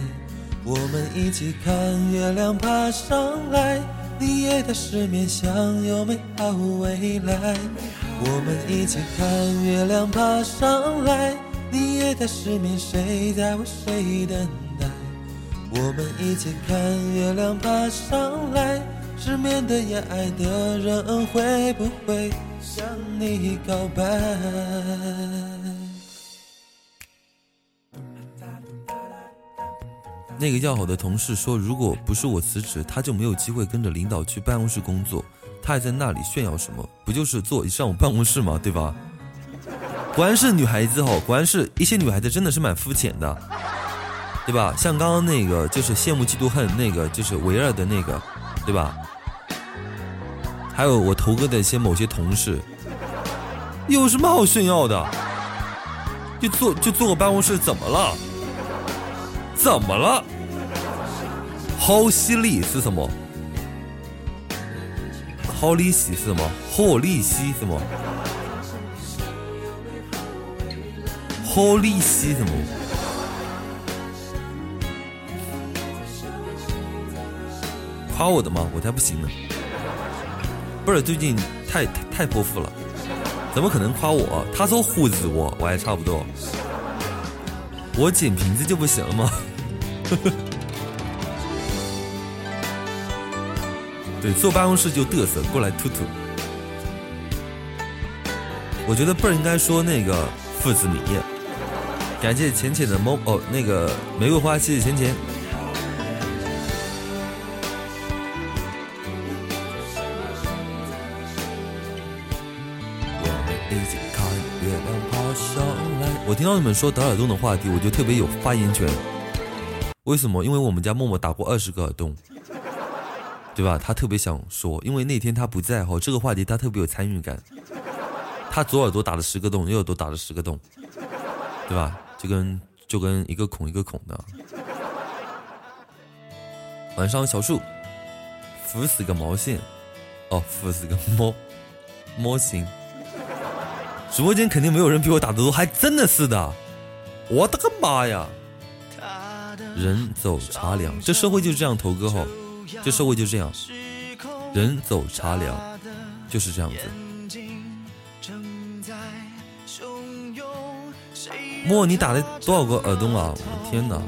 我们一起看月亮爬上来，你也在失眠，想有美好未来。我们一起看月亮爬上来，你也在失眠，谁在为谁等待？我们一起看月亮爬上来，失眠的夜爱的人会不会向你告白？那个要好的同事说：“如果不是我辞职，他就没有机会跟着领导去办公室工作。他还在那里炫耀什么？不就是坐一上午办公室吗？对吧？果然是女孩子哦，果然是一些女孩子真的是蛮肤浅的，对吧？像刚刚那个就是羡慕嫉妒恨，那个就是维尔的那个，对吧？还有我头哥的一些某些同事，有什么好炫耀的？就坐就坐个办公室，怎么了？怎么了？好犀利是什么？好利息是什么？好利息是么？好利息什么？夸我的吗？我才不行呢！不是最近太太太泼妇了，怎么可能夸我？他说胡子我我还差不多，我捡瓶子就不行了吗？对，坐办公室就嘚瑟，过来吐吐。我觉得不应该说那个父子米。感谢浅浅的猫哦，那个玫瑰花，谢谢浅浅。我听到你们说德尔东的话题，我就特别有发言权。为什么？因为我们家默默打过二十个耳洞，对吧？他特别想说，因为那天他不在哈，这个话题他特别有参与感。他左耳朵打了十个洞，右耳朵打了十个洞，对吧？就跟就跟一个孔一个孔的。晚上小树，扶死个毛线，哦，扶死个猫，猫行。直播间肯定没有人比我打的多，还真的是的，我的个妈呀！人走茶凉，这社会就是这样，头哥哈，这社会就这样，人走茶凉，就是这样子。莫，你打了多少个耳洞啊？我的天哪，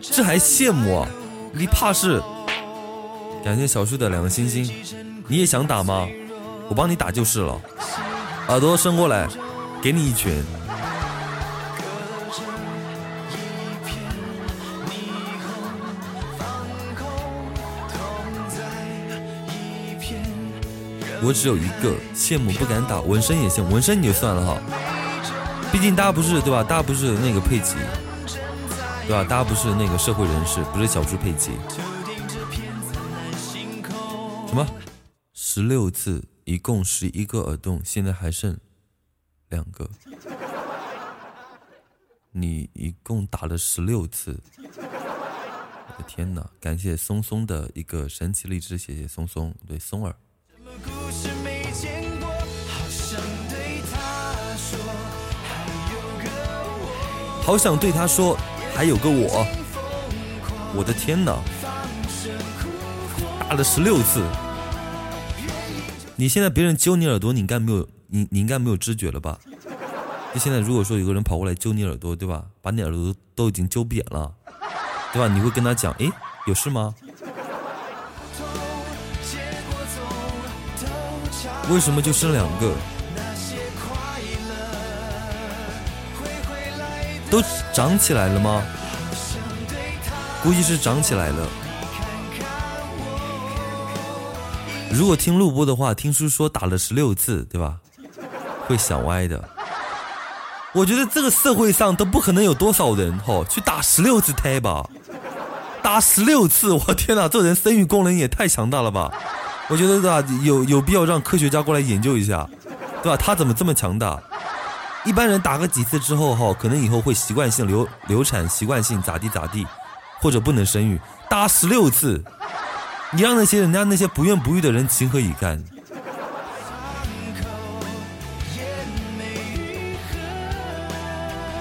这还羡慕啊？你怕是？感谢小树的两个星星，你也想打吗？我帮你打就是了，耳朵伸过来，给你一拳。我只有一个，羡慕不敢打，纹身也羡慕，纹身你就算了哈，毕竟大家不是对吧？大家不是那个佩奇，对吧？大家不是那个社会人士，不是小猪佩奇。什么？十六次，一共十一个耳洞，现在还剩两个。你一共打了十六次，我的天哪！感谢松松的一个神奇荔枝，谢谢松松，对松儿。好想对他说，还有个我。我的天哪！打了十六次，你现在别人揪你耳朵，你应该没有，你你应该没有知觉了吧？就现在，如果说有个人跑过来揪你耳朵，对吧？把你耳朵都已经揪扁了，对吧？你会跟他讲，哎，有事吗？为什么就剩两个？都长起来了吗？估计是长起来了。如果听录播的话，听叔说打了十六次，对吧？会想歪的。我觉得这个社会上都不可能有多少人哈去打十六次胎吧，打十六次，我天哪，这人生育功能也太强大了吧！我觉得对吧，有有必要让科学家过来研究一下，对吧？他怎么这么强大？一般人打个几次之后哈，可能以后会习惯性流流产，习惯性咋地咋地，或者不能生育。打十六次，你让那些人家那些不孕不育的人情何以堪？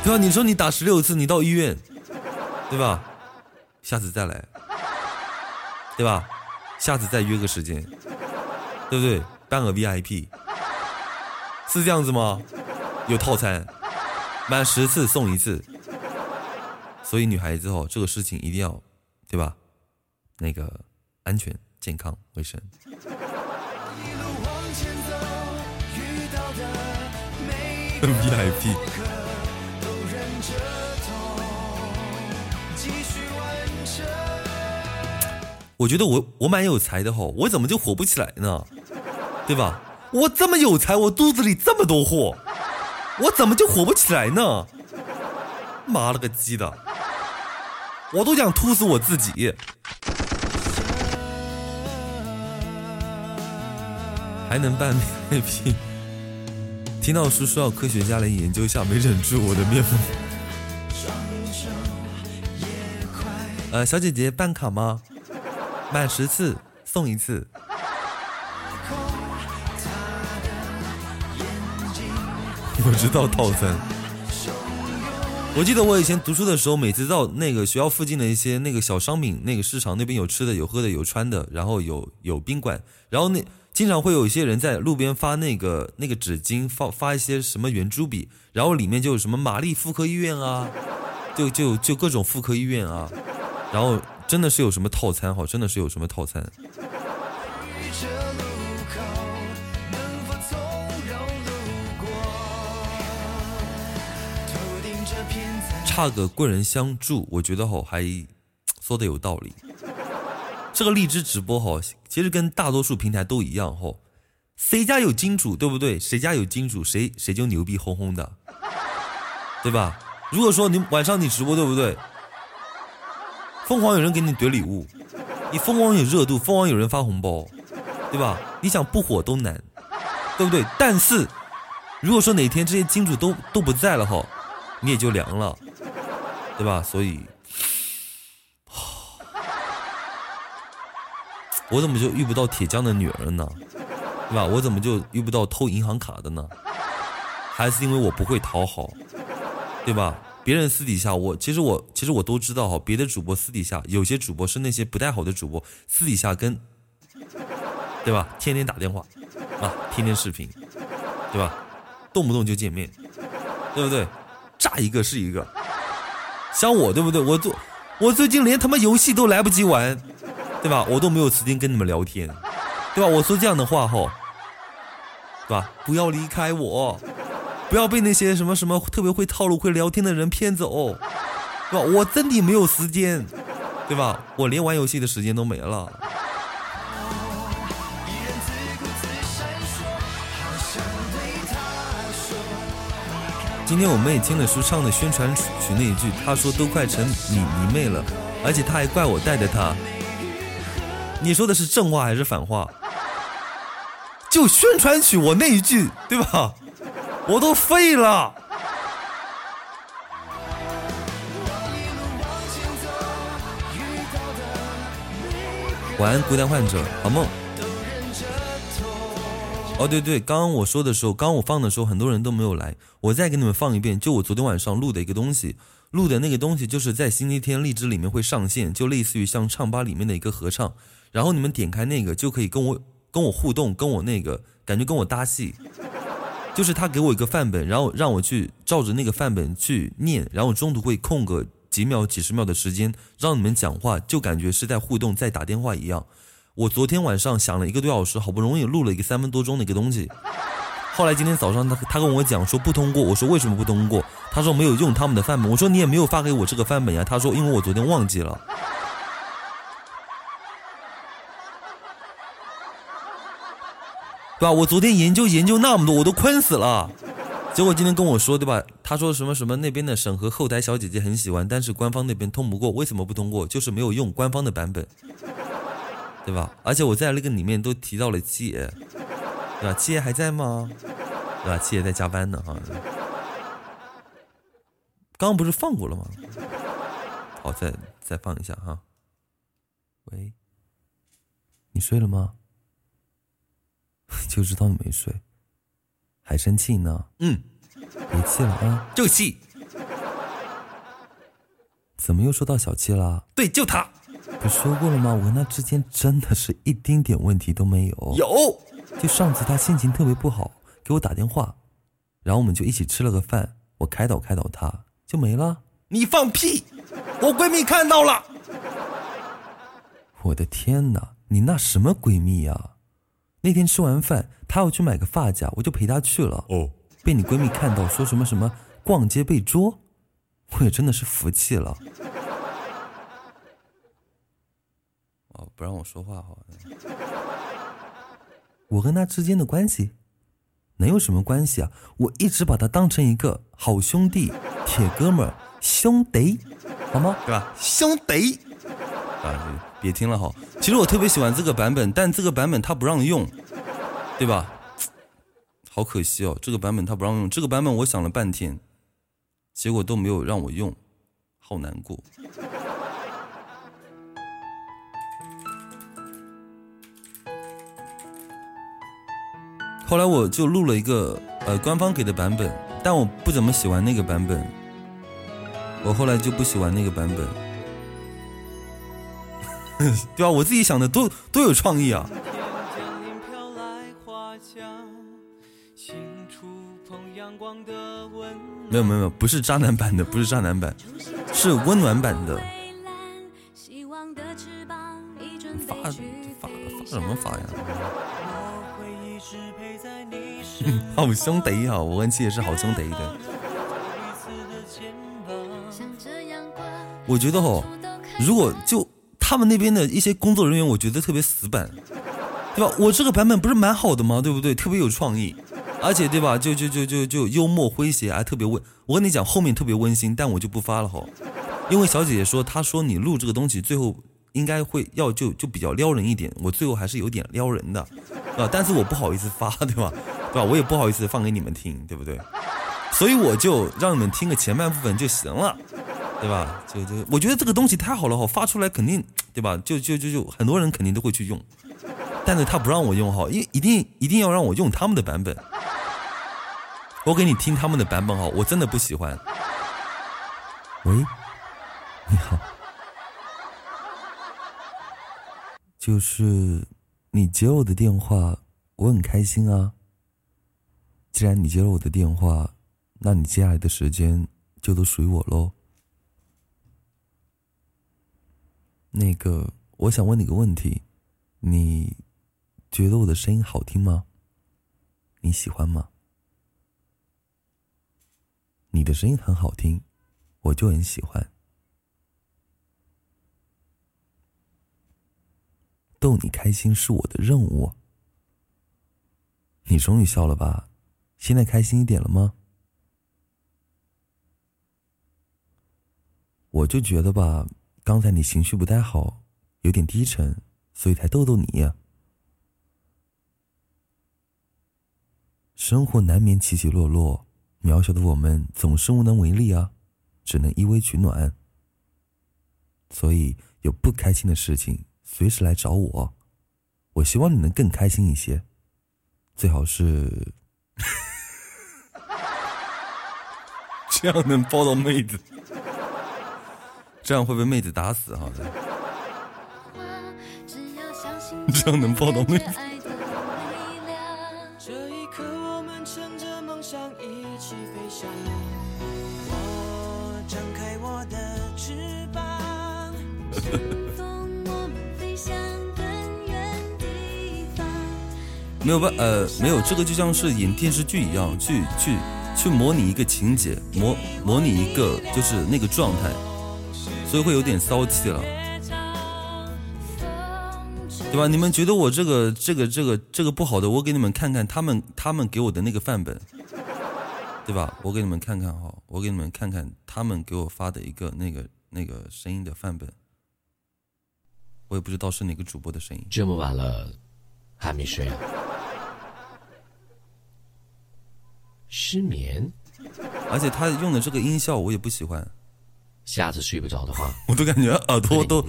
对吧？你说你打十六次，你到医院，对吧？下次再来，对吧？下次再约个时间，对不对？办个 VIP，是这样子吗？有套餐，满十次送一次。所以女孩子哦，这个事情一定要，对吧？那个安全、健康、卫生。VIP。我觉得我我蛮有才的吼，我怎么就火不起来呢？对吧？我这么有才，我肚子里这么多货，我怎么就火不起来呢？妈了个鸡的！我都想吐死我自己。还能办 VIP？听到叔说要科学家来研究一下，没忍住我的面目。呃，小姐姐办卡吗？满十次送一次。我知道套餐。我记得我以前读书的时候，每次到那个学校附近的一些那个小商品那个市场那边有吃的有喝的有穿的，然后有有宾馆，然后那经常会有一些人在路边发那个那个纸巾，发发一些什么圆珠笔，然后里面就有什么玛丽妇科医院啊，就就就各种妇科医院啊，然后。真的是有什么套餐哈？真的是有什么套餐？差个贵人相助，我觉得好还说的有道理。这个荔枝直播哈，其实跟大多数平台都一样哈，谁家有金主对不对？谁家有金主，谁谁就牛逼哄哄的，对吧？如果说你晚上你直播对不对？疯狂有人给你怼礼物，你疯狂有热度，疯狂有人发红包，对吧？你想不火都难，对不对？但是，如果说哪天这些金主都都不在了哈，你也就凉了，对吧？所以，我怎么就遇不到铁匠的女儿呢？对吧？我怎么就遇不到偷银行卡的呢？还是因为我不会讨好，对吧？别人私底下，我其实我其实我都知道哈。别的主播私底下，有些主播是那些不太好的主播，私底下跟，对吧？天天打电话，啊，天天视频，对吧？动不动就见面，对不对？炸一个是一个。像我对不对？我做，我最近连他妈游戏都来不及玩，对吧？我都没有时间跟你们聊天，对吧？我说这样的话哈，对吧？不要离开我。不要被那些什么什么特别会套路会聊天的人骗走，对吧我真的没有时间，对吧我连玩游戏的时间都没了。今天我们也听了舒畅的宣传曲那一句，她说都快成你迷妹了，而且她还怪我带的她。你说的是正话还是反话？就宣传曲我那一句，对吧？我都废了。晚安，孤单患者，好梦。哦，对对，刚刚我说的时候，刚刚我放的时候，很多人都没有来。我再给你们放一遍，就我昨天晚上录的一个东西，录的那个东西就是在星期天荔枝里面会上线，就类似于像唱吧里面的一个合唱。然后你们点开那个就可以跟我跟我互动，跟我那个感觉跟我搭戏。就是他给我一个范本，然后让我去照着那个范本去念，然后中途会空个几秒、几十秒的时间让你们讲话，就感觉是在互动，在打电话一样。我昨天晚上想了一个多小时，好不容易录了一个三分多钟的一个东西，后来今天早上他他跟我讲说不通过，我说为什么不通过？他说没有用他们的范本，我说你也没有发给我这个范本呀，他说因为我昨天忘记了。对吧？我昨天研究研究那么多，我都困死了。结果今天跟我说，对吧？他说什么什么那边的审核后台小姐姐很喜欢，但是官方那边通不过，为什么不通过？就是没有用官方的版本，对吧？而且我在那个里面都提到了七爷，对吧？七爷还在吗？对吧？七爷在加班呢，哈。刚刚不是放过了吗？好，再再放一下哈。喂，你睡了吗？就知道你没睡，还生气呢？嗯，别气了啊，就气。怎么又说到小气了？对，就他。不说过了吗？我跟他之间真的是一丁点问题都没有。有，就上次他心情特别不好，给我打电话，然后我们就一起吃了个饭，我开导开导他，就没了。你放屁！我闺蜜看到了。我的天哪，你那什么闺蜜呀？那天吃完饭，她要去买个发夹，我就陪她去了。哦，被你闺蜜看到，说什么什么逛街被捉，我也真的是服气了。哦，不让我说话好。我跟他之间的关系能有什么关系啊？我一直把他当成一个好兄弟、铁哥们儿、兄弟，好吗？对吧？兄弟。啊，别听了哈。其实我特别喜欢这个版本，但这个版本它不让用，对吧？好可惜哦，这个版本它不让用。这个版本我想了半天，结果都没有让我用，好难过。后来我就录了一个呃官方给的版本，但我不怎么喜欢那个版本，我后来就不喜欢那个版本。对吧？我自己想的都都有创意啊！没有没有没有，不是渣男版的，不是渣男版，是温暖版的。发发发什么发呀？好兄弟啊！我跟七也是好兄弟的。我觉得哦，如果就。他们那边的一些工作人员，我觉得特别死板，对吧？我这个版本不是蛮好的吗？对不对？特别有创意，而且对吧？就就就就就幽默诙谐，还特别温。我跟你讲，后面特别温馨，但我就不发了哈，因为小姐姐说，她说你录这个东西最后应该会要就就比较撩人一点，我最后还是有点撩人的，啊，但是我不好意思发，对吧？对吧？我也不好意思放给你们听，对不对？所以我就让你们听个前半部分就行了。对吧？就就我觉得这个东西太好了哈，发出来肯定对吧？就就就就很多人肯定都会去用，但是他不让我用哈，一一定一定要让我用他们的版本。我给你听他们的版本哈，我真的不喜欢。喂，你好，就是你接我的电话，我很开心啊。既然你接了我的电话，那你接下来的时间就都属于我喽。那个，我想问你个问题，你觉得我的声音好听吗？你喜欢吗？你的声音很好听，我就很喜欢。逗你开心是我的任务。你终于笑了吧？现在开心一点了吗？我就觉得吧，刚才你情绪不太好，有点低沉，所以才逗逗你呀。生活难免起起落落，渺小的我们总是无能为力啊，只能依偎取暖。所以有不开心的事情，随时来找我。我希望你能更开心一些，最好是 这样能抱到妹子，这样会被妹子打死哈。这样能抱到妹子。这一刻，我们乘着梦想一起飞翔。我张开我的翅膀，乘风我们飞向更远地方。没有办呃没有，这个就像是演电视剧一样，去去去模拟一个情节，模模拟一个就是那个状态，所以会有点骚气了，对吧？你们觉得我这个这个这个这个不好的，我给你们看看他们他们给我的那个范本，对吧？我给你们看看哈，我给你们看看他们给我发的一个那个那个声音的范本，我也不知道是哪个主播的声音。这么晚了，还没睡啊？失眠？而且他用的这个音效我也不喜欢，下次睡不着的话，我都感觉耳朵都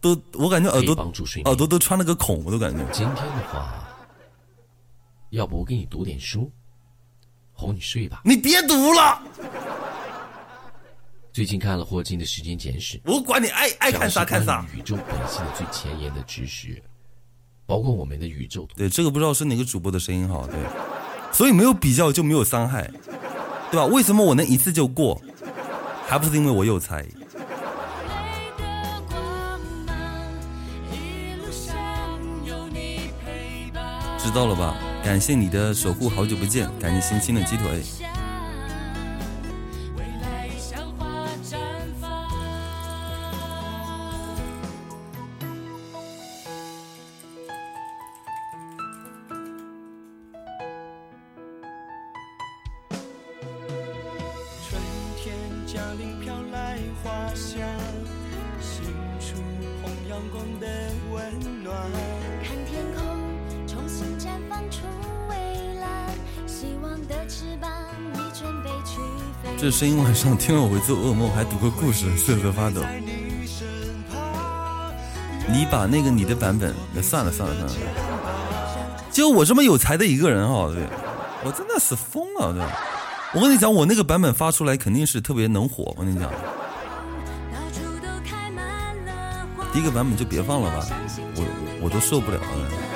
都，我感觉耳朵帮助睡耳朵都穿了个孔，我都感觉。今天的话，要不我给你读点书，哄你睡吧。你别读了，最近看了霍金的《时间简史》，我管你爱爱看啥看啥宇宙本性的最前沿的知识，包括我们的宇宙。对，这个不知道是哪个主播的声音哈，对，所以没有比较就没有伤害，对吧？为什么我能一次就过，还不是因为我有才？知道了吧？感谢你的守护，好久不见，感谢星星的鸡腿。声音晚上听了我会做噩梦，还读个故事，瑟瑟发抖。你把那个你的版本，那算了算了算了，就我这么有才的一个人哈，对，我真的是疯了，对。我跟你讲，我那个版本发出来肯定是特别能火。我跟你讲。第一个版本就别放了吧，我我都受不了了。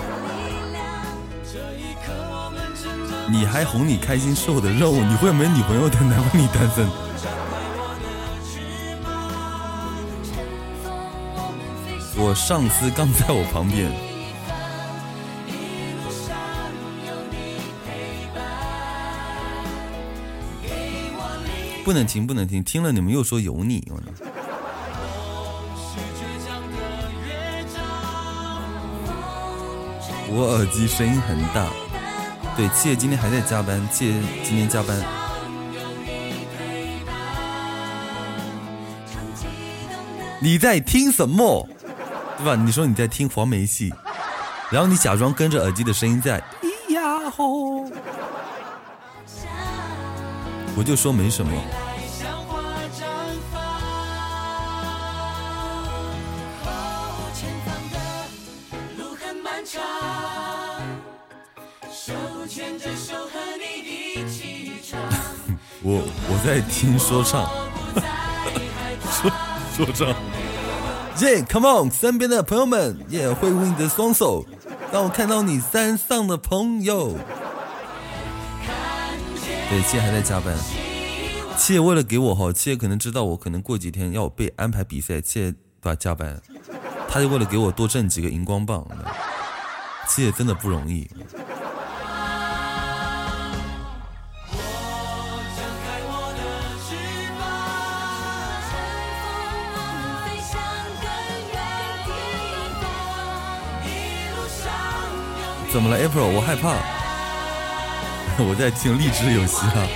你还哄你开心是我的任务，你会没女朋友的，难怪你单身。我上司刚在我旁边，不能听，不能听，听了你们又说有你，我操我耳机声音很大。对，七爷今天还在加班，七爷今天加班。你在听什么？对吧？你说你在听黄梅戏，然后你假装跟着耳机的声音在咿呀吼，我就说没什么。路很漫长，牵着手和你一起唱。我我在听说唱，说说唱。耶、c o m e on，身边的朋友们，也、挥舞你的双手，让我看到你山上的朋友。对，七爷还在加班。七爷为了给我哈，七爷可能知道我可能过几天要被安排比赛，七爷对吧加班，他就为了给我多挣几个荧光棒。七爷真的不容易。怎么了，April？我害怕。我在听励志游戏啊。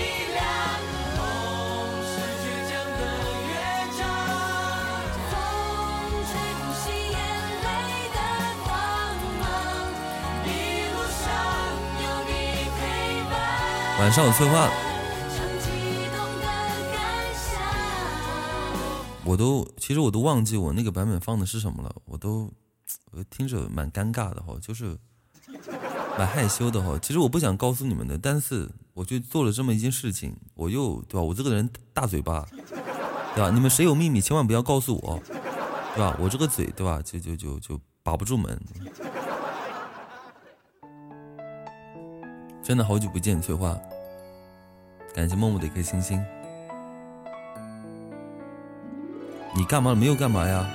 晚上有策划。我都其实我都忘记我那个版本放的是什么了，我都我听着蛮尴尬的哈，就是蛮害羞的哈。其实我不想告诉你们的，但是我就做了这么一件事情，我又对吧？我这个人大嘴巴，对吧？你们谁有秘密，千万不要告诉我，对吧？我这个嘴，对吧？就就就就把不住门。真的好久不见，翠花，感谢默默的一颗星星。你干嘛？没有干嘛呀？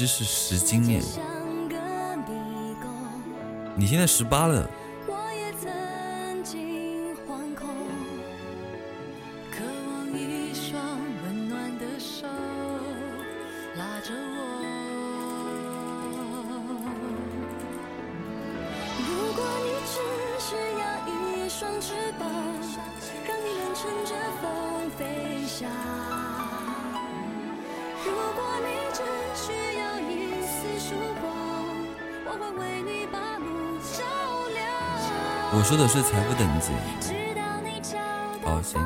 一个荔枝是十斤耶。你现在十八了，说的是财富等级。直到你找到好行，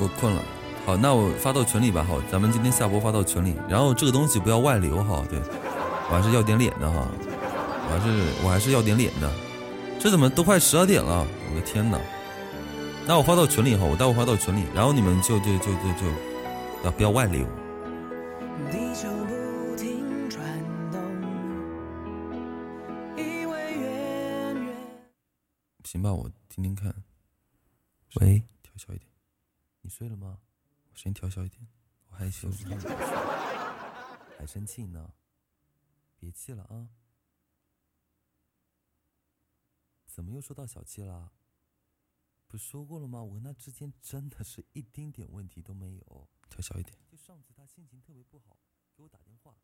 我困了，好，那我发到群里吧，好，咱们今天下播发到群里，然后这个东西不要外流哈，对。我还是要点脸的哈，我还是我还是要点脸的，这怎么都快十二点了，我的天哪！那我发到群里哈，我待会发到群里，然后你们就就就就就啊不要外流，地球不停转动，远远。行吧，我听听看。喂，调小一点。你睡了吗？我声音调小一点，我害羞。还生气呢？别气了啊！怎么又说到小气啦？不是说过了吗？我跟他之间真的是一丁点问题都没有。调小一点。就上次他心情特别不好，给我打电话，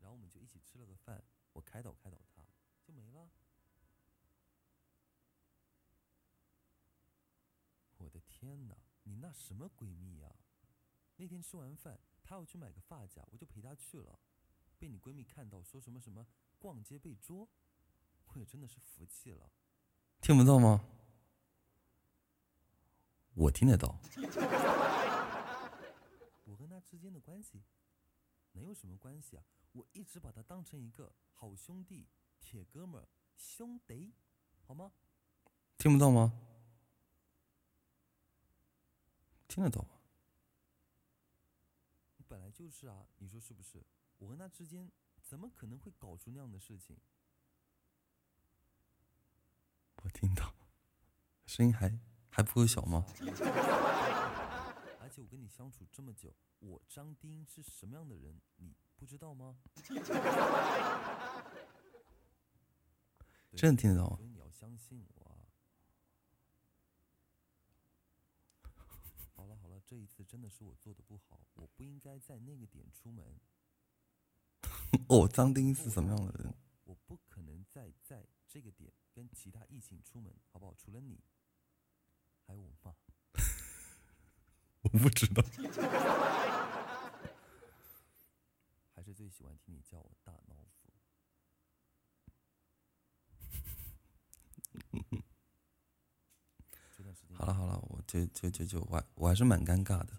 然后我们就一起吃了个饭，我开导开导他，就没了。我的天哪，你那什么闺蜜呀、那天吃完饭，她要去买个发夹，我就陪她去了，被你闺蜜看到说什么什么逛街被捉，我也真的是服气了。听不到吗？我听得到。我跟他之间的关系能有什么关系啊？我一直把他当成一个好兄弟、铁哥们儿、兄弟，好吗？听不到吗？听得到吗？本来就是啊，你说是不是？我跟他之间怎么可能会搞出那样的事情？我听到，声音还还不够小吗？而且我跟你相处这么久，我张丁是什么样的人，你不知道吗？真的听得到吗所以你要相信我啊！好了好了，这一次真的是我做的不好，我不应该在那个点出门。哦，张丁是什么样的人？我不可能再在这个点跟其他异性出门，好不好？除了你，还有我妈。我不知道。还是最喜欢听你叫我大脑斧。这段时间好了好了，我就就就就我还我还是蛮尴尬的。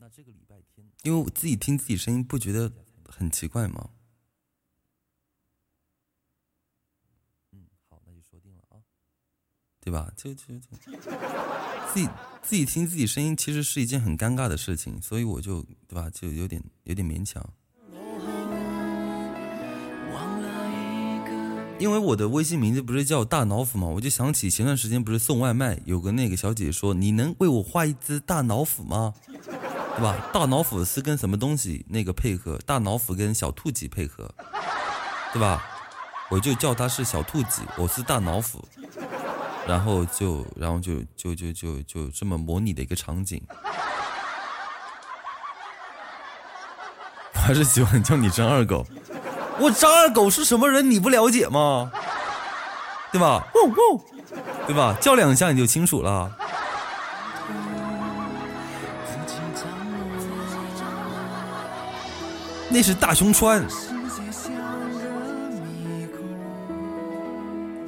那这个礼拜天，因为我自己听自己声音，不觉得很奇怪吗？嗯，好，那就说定了啊。对吧？就就就自己自己听自己声音，其实是一件很尴尬的事情，所以我就对吧，就有点有点勉强。因为我的微信名字不是叫大脑斧嘛，我就想起前段时间不是送外卖，有个那个小姐姐说：“你能为我画一只大脑斧吗？”对吧？大脑斧是跟什么东西那个配合？大脑斧跟小兔子配合，对吧？我就叫它是小兔子，我是大脑斧，然后就然后就就就就就这么模拟的一个场景。我还是喜欢叫你张二狗。我张二狗是什么人？你不了解吗？对吧？呜呜，对吧？叫两下你就清楚了。那是大熊川，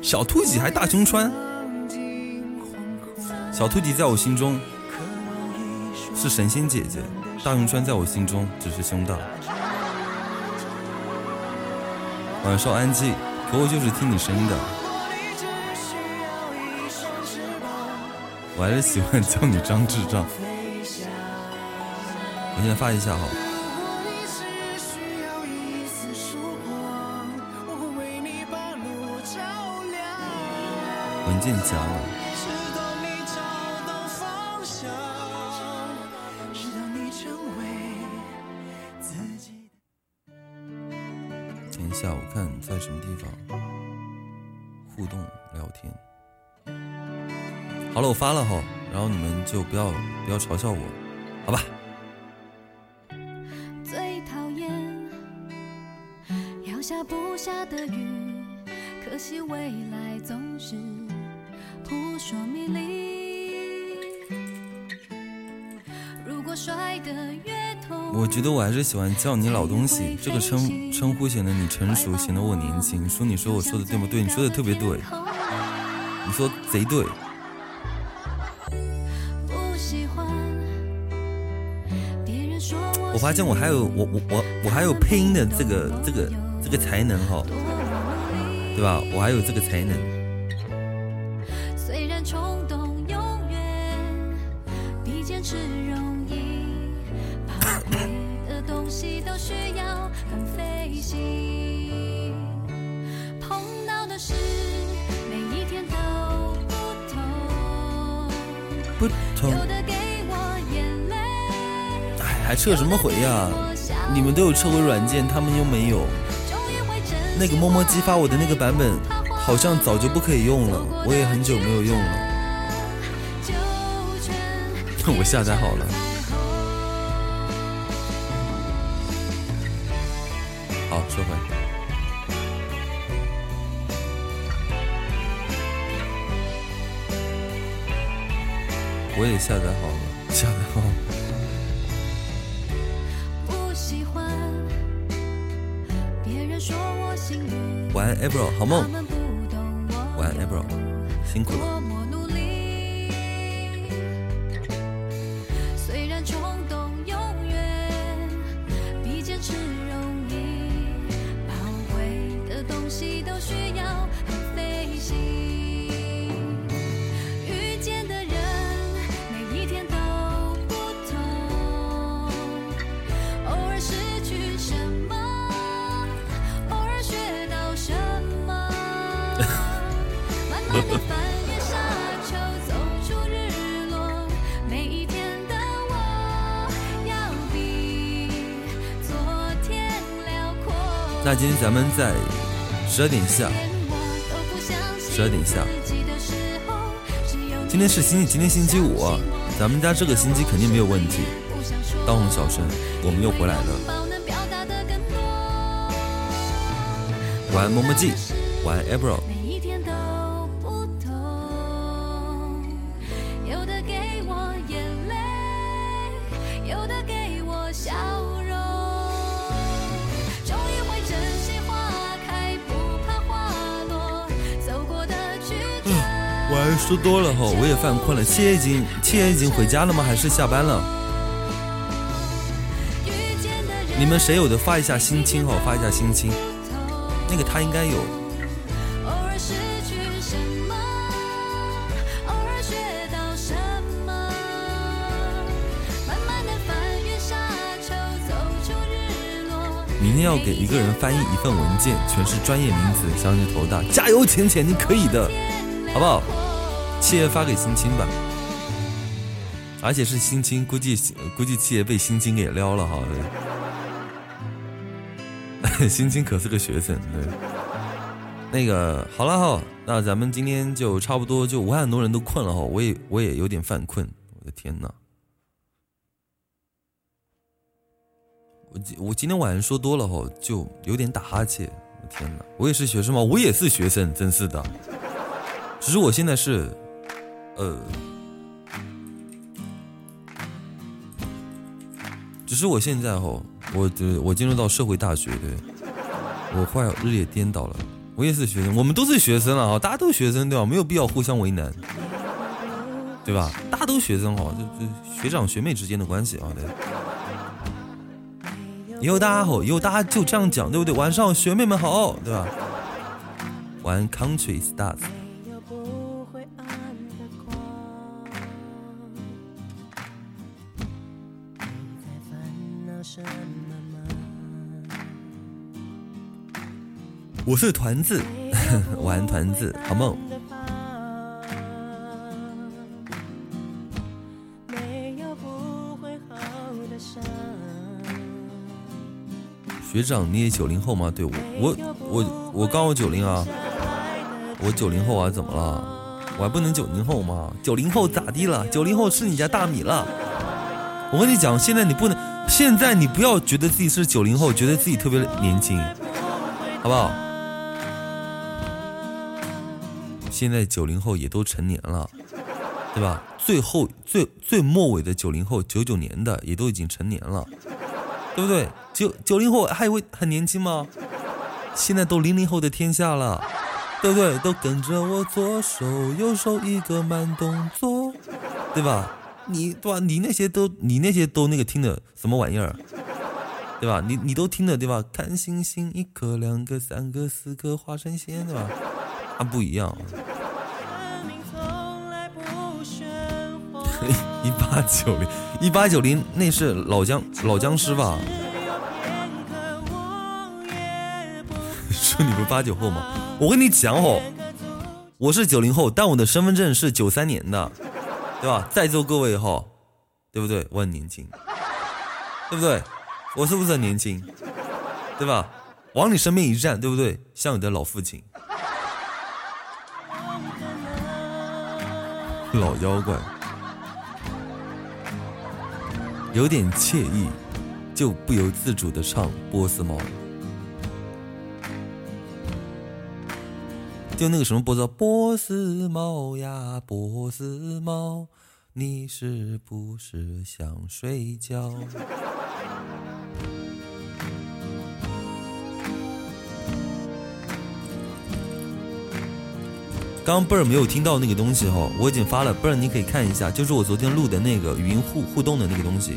小兔几还大熊川，小兔几在我心中是神仙姐姐，大熊川在我心中只是胸大。晚上安静，可我就是听你声音的。我还是喜欢叫你张智障。我先发一下哈。文件夹了。发了哈，然后你们就不要不要嘲笑我，好吧？最讨厌要下不下的雨，可惜未来总是扑朔迷离。如果摔得越痛，我觉得我还是喜欢叫你老东西，这个称称呼显得你成熟，显得我年轻。说你说我说的对不对？你说的特别对，你说贼对。我发现我还有我我我我还有配音的这个这个这个才能哈，对吧？我还有这个才能。撤什么回呀、你们都有撤回软件，他们又没有。那个默默激发我的那个版本，好像早就不可以用了，我也很久没有用了。我下载好了，好，说回。我也下载好了，下载好 April，好梦晚安 April，辛苦了。今天咱们在十二点下，12点下今天是星期，今天星期五，咱们家这个星期肯定没有问题。当红小生，我们又回来了。晚安，么么记，晚安，April。有的给我眼泪，有的给我笑我还说多了哈，我也犯困了。七爷已经，七爷已经回家了吗？还是下班了？你们谁有的发一下心情哈，发一下心情。那个他应该有。明天要给一个人翻译一份文件，全是专业名词，相信头大。加油，浅浅，你可以的，好不好？七爷发给星青吧，而且是星青，估计估计七爷被星青给撩了哈。星青可是个学生，对。那个好了哈，那咱们今天就差不多，就我看很多人都困了哈，我也我也有点犯困，我的天呐！我今我今天晚上说多了哈，就有点打哈欠。我天哪，我也是学生吗？我也是学生，真是的。只是我现在是，呃，只是我现在哈，我我进入到社会大学，对，我快要日夜颠倒了。我也是学生，我们都是学生了啊，大家都学生对吧？没有必要互相为难，对吧？大家都学生哈，就就学长学妹之间的关系啊，对。以后大家好，以后大家就这样讲，对不对？晚上学妹们好，对吧玩，Country Stars。我是团子，玩团子，好梦。学长，你也九零后吗？对我，我我我刚好九零啊，我九零后啊，怎么了？我还不能九零后吗？九零后咋地了？九零后吃你家大米了？我跟你讲，现在你不能，现在你不要觉得自己是九零后，觉得自己特别年轻，好不好？现在九零后也都成年了，对吧？最后最最末尾的九零后，九九年的也都已经成年了，对不对？九九零后还以为很年轻吗？现在都零零后的天下了，对不对？都跟着我左手右手一个慢动作，对吧？你对吧？你那些都你那些都那个听的什么玩意儿，对吧？你你都听的对吧？看星星一颗两个三个四个画成线，对吧？它不一样。一八九零，一八九零，那是老僵老僵尸吧？说你们八九后吗？我跟你讲哦，我是九零后，但我的身份证是九三年的，对吧？在座各位哈，对不对？我很年轻，对不对？我是不是很年轻？对吧？往你身边一站，对不对？像你的老父亲，老妖怪。有点惬意，就不由自主的唱《波斯猫》。就那个什么波斯波斯猫呀，波斯猫，你是不是想睡觉？刚贝儿没有听到那个东西哈，我已经发了，贝儿你可以看一下，就是我昨天录的那个语音互互动的那个东西。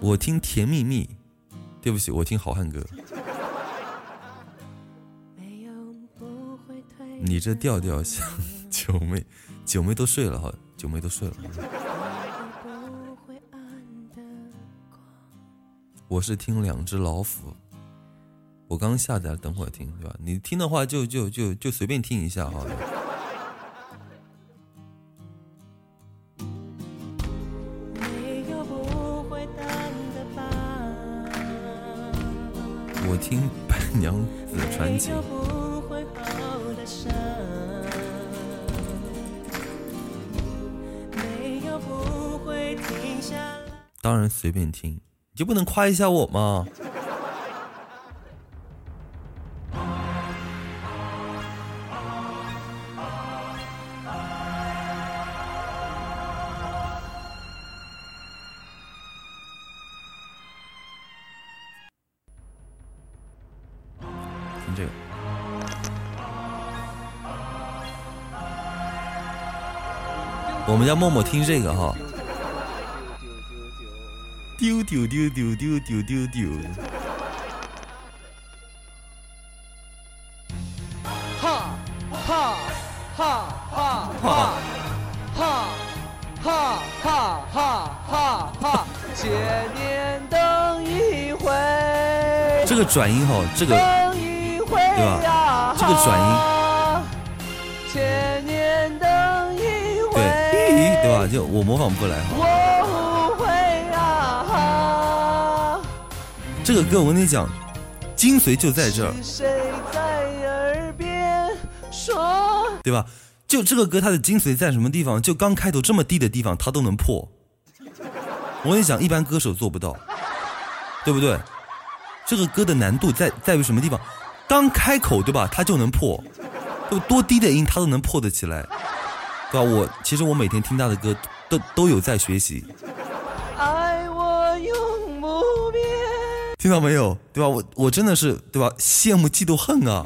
我听甜蜜蜜，对不起，我听好汉歌。你这调调像九妹，九妹都睡了哈，九妹都睡了。我是听两只老虎。我刚下载，等会儿听，对吧？你听的话，就就就就随便听一下哈。我听《白娘子传奇》，当然随便听，你就不能夸一下我吗？我们家默默听这个哈，丢丢丢丢丢丢丢。丢，哈哈哈哈哈哈哈哈哈哈哈哈！千年等一回，这个转音哈，这个等一回对呀，这个转音，对，吧？就我模仿不来。我不会啊，这个歌我跟你讲，精髓就在这儿，谁在耳边说？对吧？就这个歌它的精髓在什么地方？就刚开头这么低的地方，它都能破。我跟你讲，一般歌手做不到，对不对？这个歌的难度在在于什么地方？刚开口，对吧？它就能破，就多低的音它都能破得起来，对吧？我其实我每天听他的歌，都都有在学习，爱我永不变。听到没有？对吧？我我真的是对吧？羡慕嫉妒恨啊！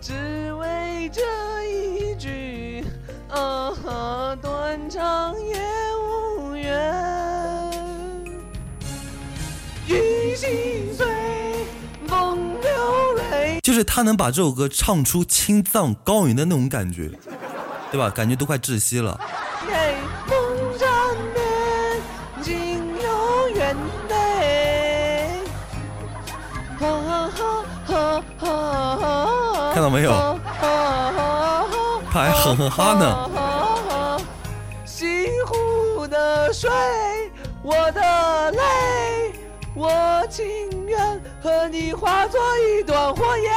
只为这一句，啊哈，断肠也无怨。雨心碎。是他能把这首歌唱出青藏高原的那种感觉，对吧？感觉都快窒息了。嘿，梦缠绵，情有缘。看到没有他还哼哼哈呢。呢。西湖的水，我的泪，我情愿和你化作一段火焰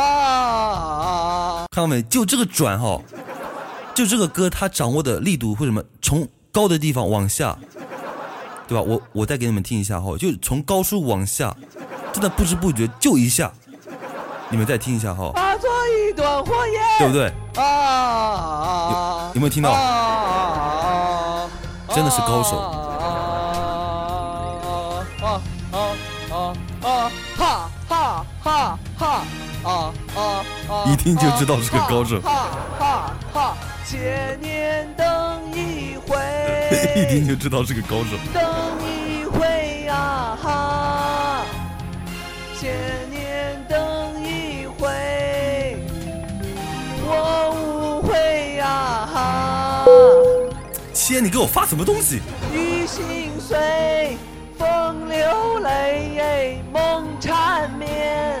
啊！看到没？就这个转哈，就这个歌，他掌握的力度会什么？从高的地方往下，对吧？我我再给你们听一下哈，就从高处往下，真的不知不觉就一下，你们再听一下哈，化作一段火焰，对不对？啊！有有没有听到啊真的是高手啊啊啊！一听就知道是个高手哈哈哈！千年等一回，一听就知道是个高手。等一回啊哈！千年等一回，我无悔啊哈！千，你给我发什么东西？雨心碎，风流泪，梦缠绵，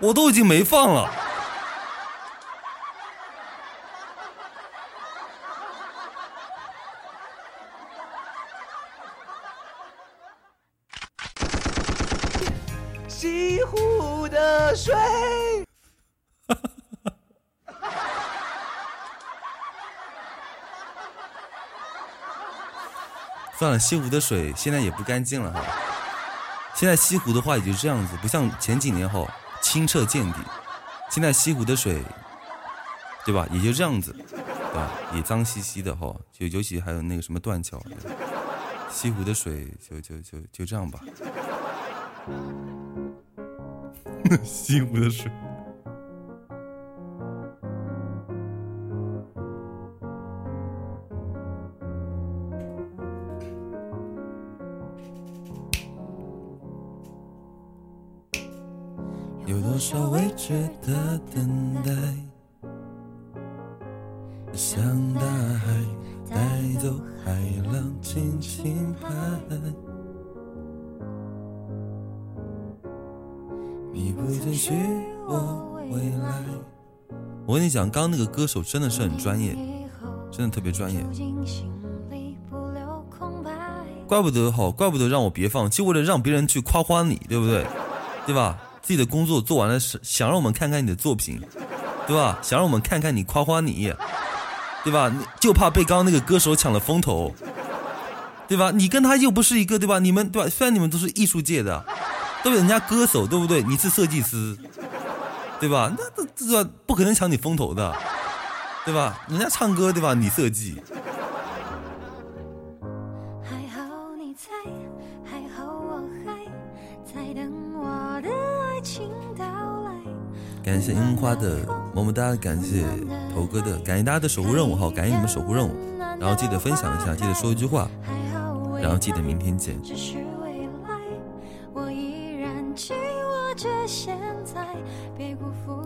我都已经没放了。西湖的水。算了，西湖的水现在也不干净了哈。现在西湖的话也就这样子，不像前几年后清澈见底。现在西湖的水，对吧？也就这样子，对吧？也脏兮兮的哈，就尤其还有那个什么断桥，西湖的水就就就就这样吧。西湖的水。多少未知的等待，像大海带走海浪，轻轻拍。你不准许我未来。我跟你讲，刚刚那个歌手真的是很专业，真的特别专业，怪不得好，怪不得让我别放，就为了让别人去夸夸你，对不对？对吧？自己的工作做完了，是想让我们看看你的作品，对吧？想让我们看看你夸夸你，对吧？你就怕被刚刚那个歌手抢了风头，对吧？你跟他又不是一个，对吧？你们对吧？虽然你们都是艺术界的，都是人家歌手，对不对？你是设计师，对吧？那这这不可能抢你风头的，对吧？人家唱歌，对吧？你设计，感谢樱花的么么哒，感谢头哥的，感谢大家的守护任务哈，感谢你们守护任务，然后记得分享一下，记得说一句话，然后记得明天见。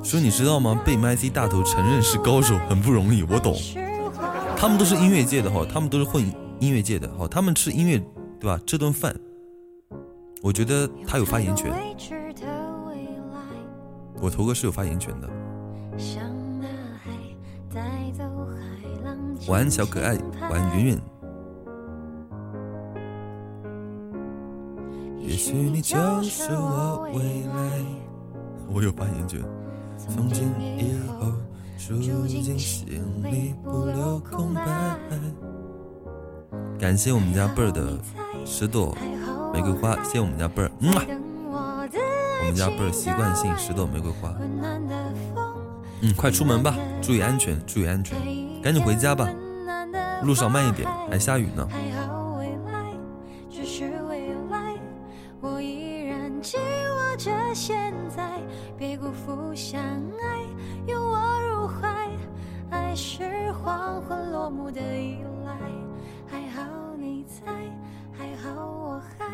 说你知道吗？被 MC 大头承认是高手很不容易，我懂。他们都是音乐界的哈，他们都是混音乐界的哈，他们吃音乐对吧？这顿饭，我觉得他有发言权。我头哥是有发言权的。向大海带走海浪晚安小可爱，晚安圆圆。也许你就是我未来，我有发言权。从今以后，住进心里，不留空白。感谢我们家贝儿的十朵玫瑰花，谢谢我们家贝儿，嗯啊，我们家不是习惯性十朵玫瑰花。嗯，快出门吧，注意安全，注意安全，赶紧回家吧，路上慢一点，还下雨呢。还好未来只是未来，我依然紧握着现在，别辜负相爱，拥我入怀。爱是黄昏落幕的依赖，还好你在，还好我还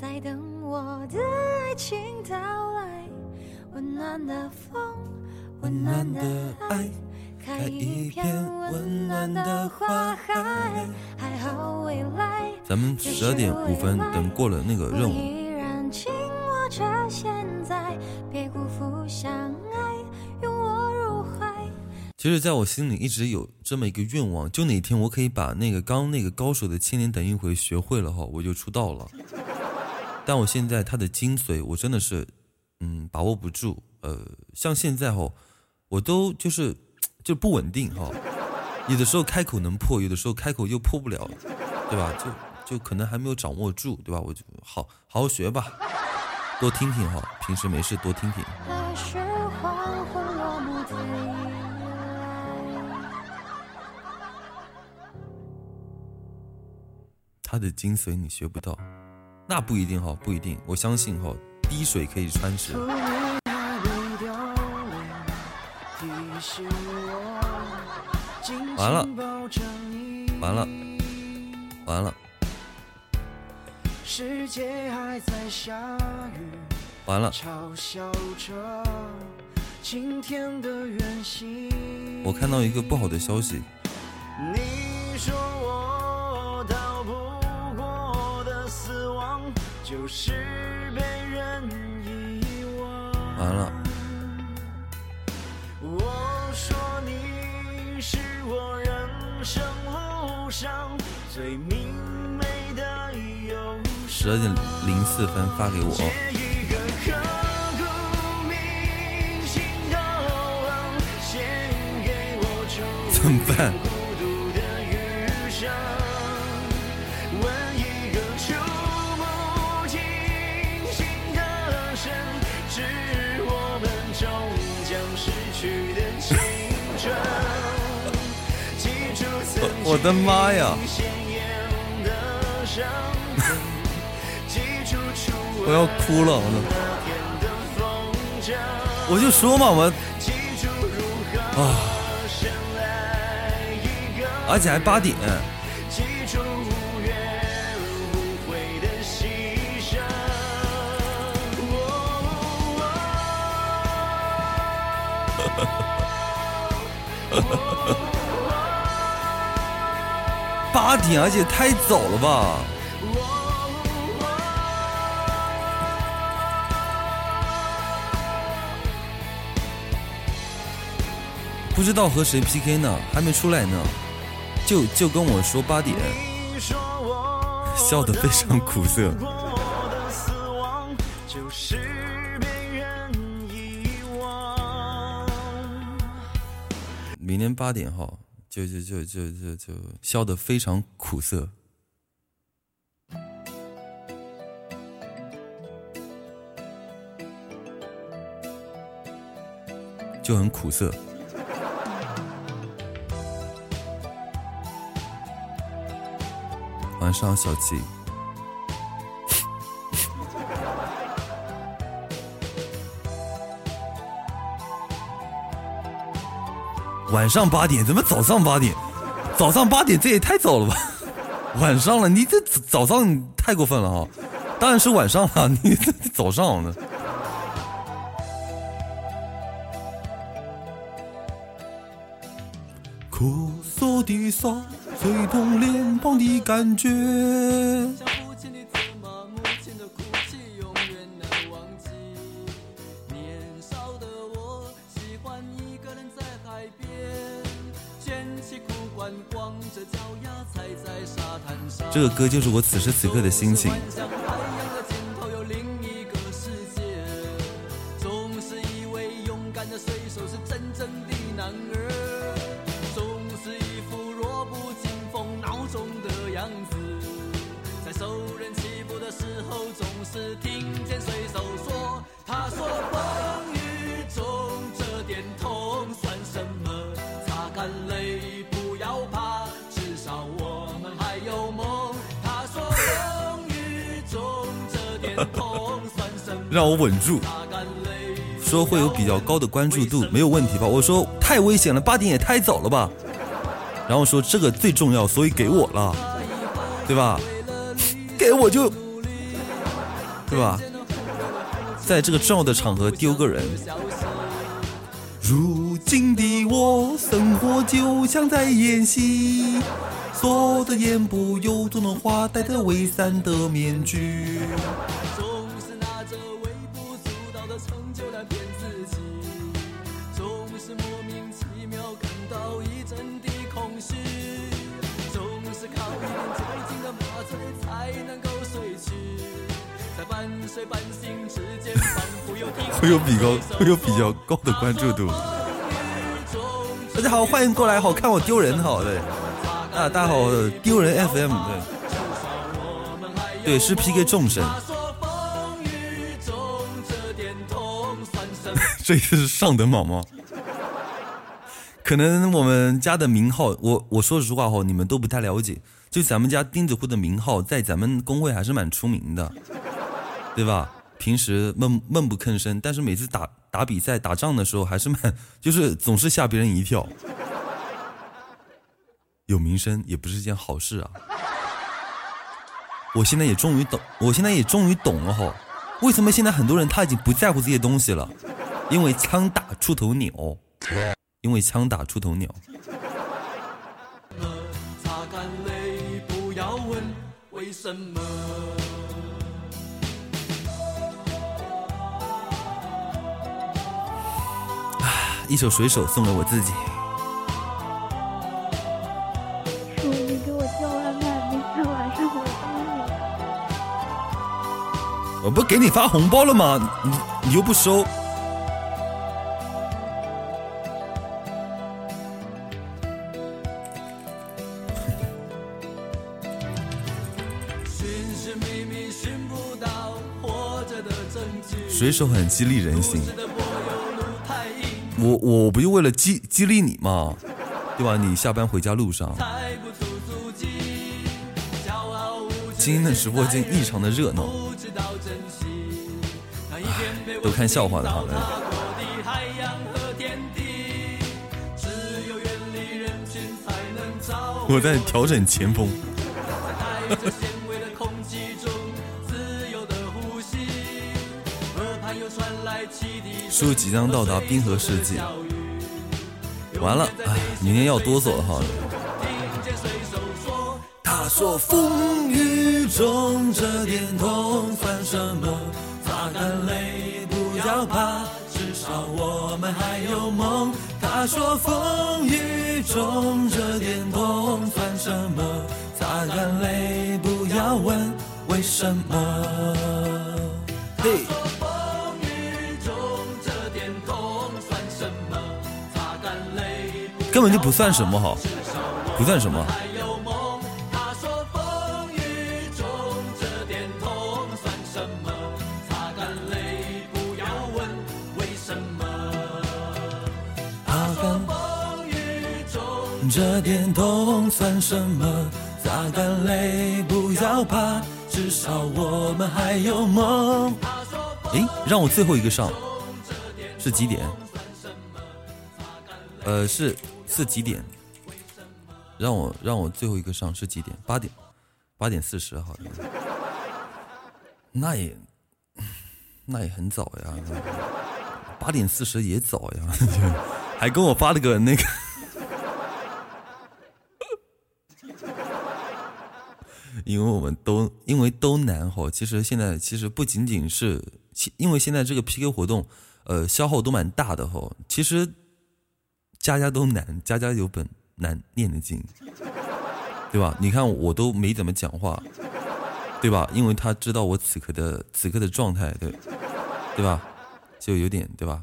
在等我的爱情到来。温暖的风，温暖的爱。开一片温暖的花海，还好未来。咱们十二点五分，等过了那个任务，依然紧握着现在，别辜负相爱，拥我入怀。其实在我心里一直有这么一个愿望，就哪天我可以把那个刚那个高手的千年等一回学会了哈，我就出道了。但我现在它的精髓，我真的是嗯把握不住。呃，像现在哈，我都就是就不稳定哈，有的时候开口能破，有的时候开口又破不了，对吧？就就可能还没有掌握住，对吧？我就好好好学吧，多听听哈，平时没事多听听。爱是黄昏落幕的依赖。它的精髓你学不到，那不一定哈，不一定。我相信哈，滴水可以穿石。完了，完了，完了，世界还在下雨，完了！嘲笑着今天的远行。我看到一个不好的消息，你说就是被人遗忘。完了，我说你是我人生路上最明媚的忧十二点零四分发给我。怎么办？我的妈呀！我要哭了，我都。我就说嘛，我啊，而且还八点。八点，而且太早了吧？不知道和谁 PK 呢，还没出来呢，就就跟我说八点，笑得非常苦涩。明天八点哈，就就就就就就笑得非常苦涩。就很苦涩。晚上好，小七。晚上八点怎么早上八点？早上八点这也太早了吧？晚上了，你这早上太过分了哈！当然是晚上了，你这早上呢？哭诉的伤，吹痛脸庞的感觉。这个歌就是我此时此刻的心情。让我稳住。说会有比较高的关注度，没有问题吧？我说太危险了，八点也太早了吧？然后说这个最重要，所以给我了，对吧？给我就，对吧？在这个重要的场合丢个人。如今的我，生活就像在演戏，锁着眼部有种的花，戴着伪善的面具。总是拿着微不足道的成就来骗自己，总是莫名其妙感到一阵的空虚，总是靠一点的麻醉才能够睡去，在半睡半醒之间，仿佛会有比高会有比较高的关注度。大家好，欢迎过来，好看我丢人，好对，大家好，丢人 FM 对，对是 PK 众神，这？次是上等毛毛。可能我们家的名号，我我说实话哈，你们都不太了解。就咱们家钉子户的名号，在咱们工会还是蛮出名的，对吧？平时闷闷不吭声，但是每次打打比赛、打仗的时候，还是蛮就是总是吓别人一跳。有名声也不是件好事啊！我现在也终于懂，我现在也终于懂了哈，为什么现在很多人他已经不在乎这些东西了？因为枪打出头鸟，因为枪打出头鸟。擦干泪，不要问为什么。一首水手送给我自己。我不给你发红包了吗？你你又不收。水手很激励人心，我我不就为了激激励你嘛，对吧？你下班回家路上，今天的直播间异常的热闹，都看笑话的好了。过的海洋和天地，只有远离人群才能找回我在调整前锋，带着纤维的空气中自由的呼吸，河畔又传来汽笛声书即将到达冰河世纪，完了，哎，明天要哆嗦了哈。听。他说风雨中这点痛算什么？擦干泪，不要怕，至少我们还有梦。他说风雨中这点痛算什么？擦干泪，不要问为什么。嘿，风雨中这点痛算什么？擦干泪，根本就不算什么哈，不算什么。这点痛算什么？擦干泪，不要怕，至少我们还有梦。诶，让我最后一个上，是几点？呃，是是几点？让我让我最后一个上是几点？八点，八点四十好像。那也那也很早呀，八点四十也早呀，还跟我发了个那个。因为我们都因为都难哈，其实现在其实不仅仅是，因为现在这个 PK 活动，呃，消耗都蛮大的哈。其实家家都难，家家有本难念的经，对吧？你看我都没怎么讲话，对吧？因为他知道我此刻的此刻的状态，对，对吧？就有点对吧？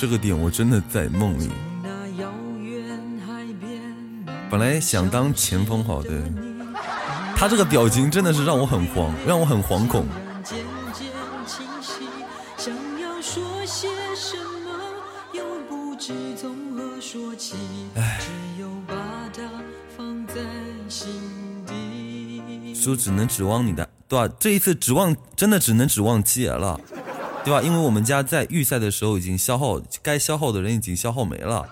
这个点我真的在梦里。本来想当前锋，好的，他这个表情真的是让我很慌，让我很惶恐。唉，说只能指望你的，对吧？这一次指望真的只能指望七爷了。对吧？因为我们家在预赛的时候已经消耗，该消耗的人已经消耗没了，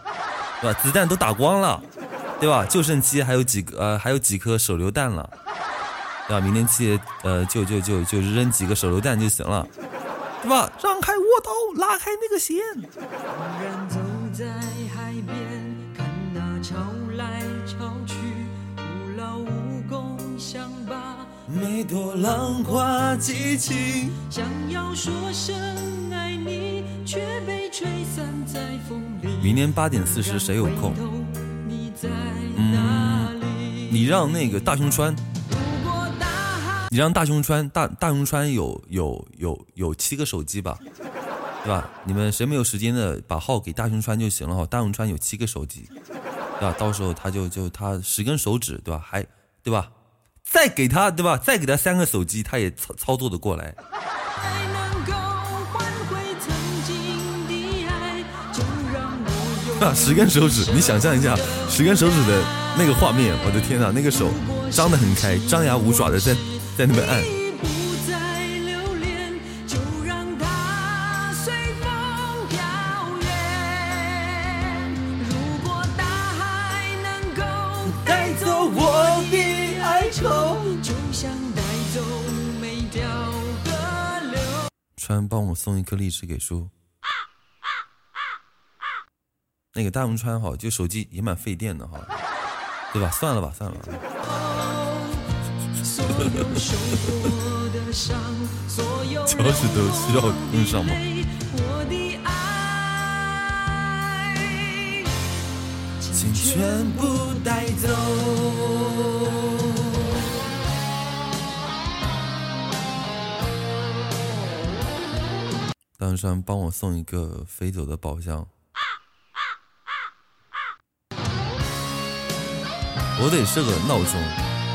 对吧？子弹都打光了，对吧？就剩七还有几个呃，还有几颗手榴弹了，对吧？明天七呃，就就就就扔几个手榴弹就行了，对吧？让开卧刀，拉开那个线。每朵浪花激情，想要说声爱你，却被吹散在风里。明天八点四十谁有空？嗯，你让那个大熊川，你让大熊川大大熊川有有有有七个手机吧，对吧？你们谁没有时间的，把号给大熊川就行了哈。大熊川有七个手机，对吧？到时候他就就他十根手指，对吧？还对吧？再给他对吧？再给他三个手机，他也操操作的过来。啊，十根手指，你想象一下，十根手指的那个画面，我的天呐，那个手张得很开，张牙舞爪的在在那边按。川帮我送一颗荔枝给叔。那个大木川哈，就手机也蛮费电的哈，对吧？算了吧，算了。脚趾头需要用上吗？请全部带走。大山帮我送一个飞走的宝箱，我得设个闹钟，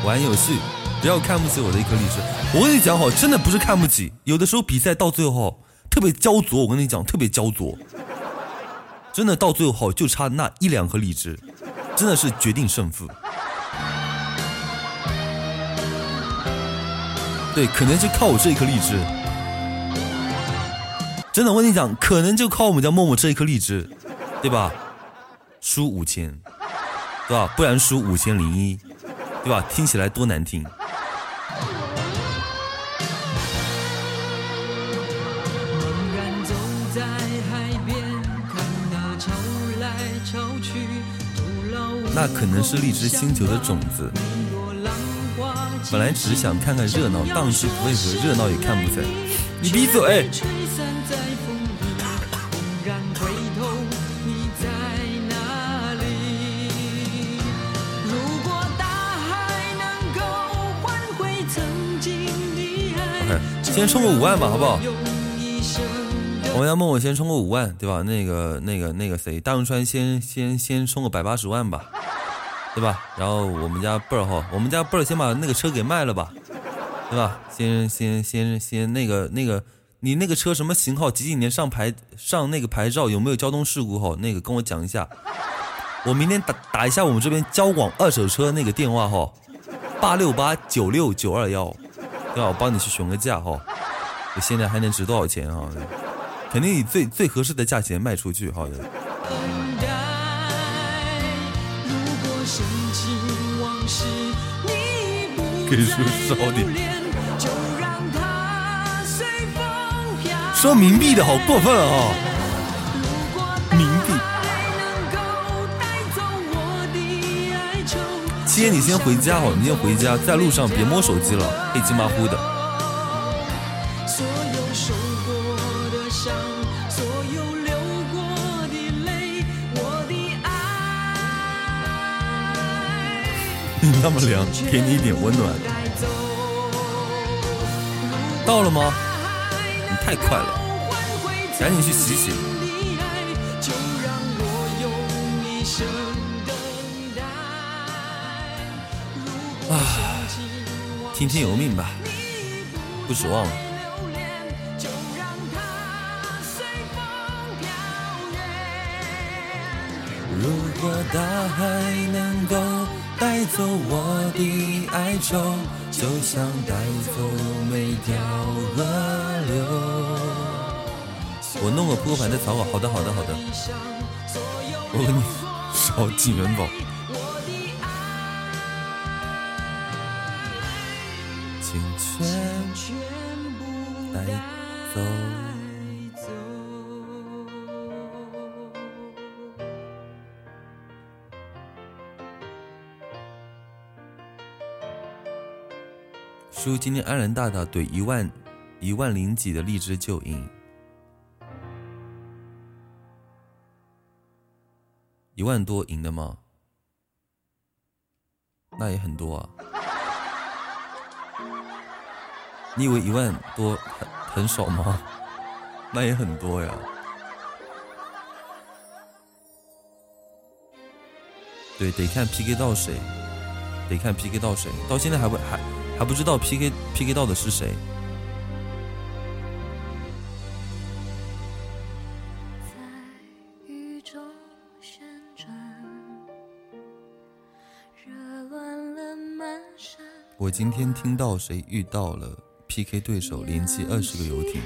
玩游戏，不要看不起我的一颗荔枝。我跟你讲好，真的不是看不起，有的时候比赛到最后特别焦灼，我跟你讲特别焦灼，真的到最后就差那一两颗荔枝，真的是决定胜负。对，可能就靠我这一颗荔枝。真的，我跟你讲，可能就靠我们家默默这一颗荔枝，对吧？输五千，对吧？不然输五千零一，对吧？听起来多难听。那可能是荔枝星球的种子。本来只是想看看热闹，当时为何热闹也看不成？你闭嘴！先充个五万吧，好不好？我们家默默先充个五万，对吧？那个、那个、那个谁，大龙川先先先充个百八十万吧，对吧？然后我们家贝儿哈，我们家贝儿先把那个车给卖了吧，对吧？先先先先那个那个你那个车什么型号？几几年上牌上那个牌照？有没有交通事故？哈，那个跟我讲一下。我明天打打一下我们这边交广二手车那个电话哈，八六八九六九二幺，对吧？我帮你去询个价哈。现在还能值多少钱哈？肯定以最最合适的价钱卖出去哈。可以说少点。说冥币的好过分啊！冥币。七爷，你先回家哦，你先回家，在路上别摸手机了，黑漆麻糊的。你那么凉，给你一点温暖。到了吗？太快了，赶紧去洗洗。啊，听天由命吧，不指望了。如果大海能够带走我的哀愁，就像带走每条河流。我弄个扑克牌的草稿，好的，好的，好的。我给你烧金元宝。请全带走。叔，今天安然大大怼一万一万零几的荔枝就赢，一万多赢的吗？那也很多啊。你以为一万多很很少吗？那也很多呀。对，得看 PK 到谁，得看 PK 到谁，到现在还不还还不知道 PK PK 到的是谁。雨中旋转，热乱了满山。我今天听到谁遇到了 PK 对手，连击二十个游艇。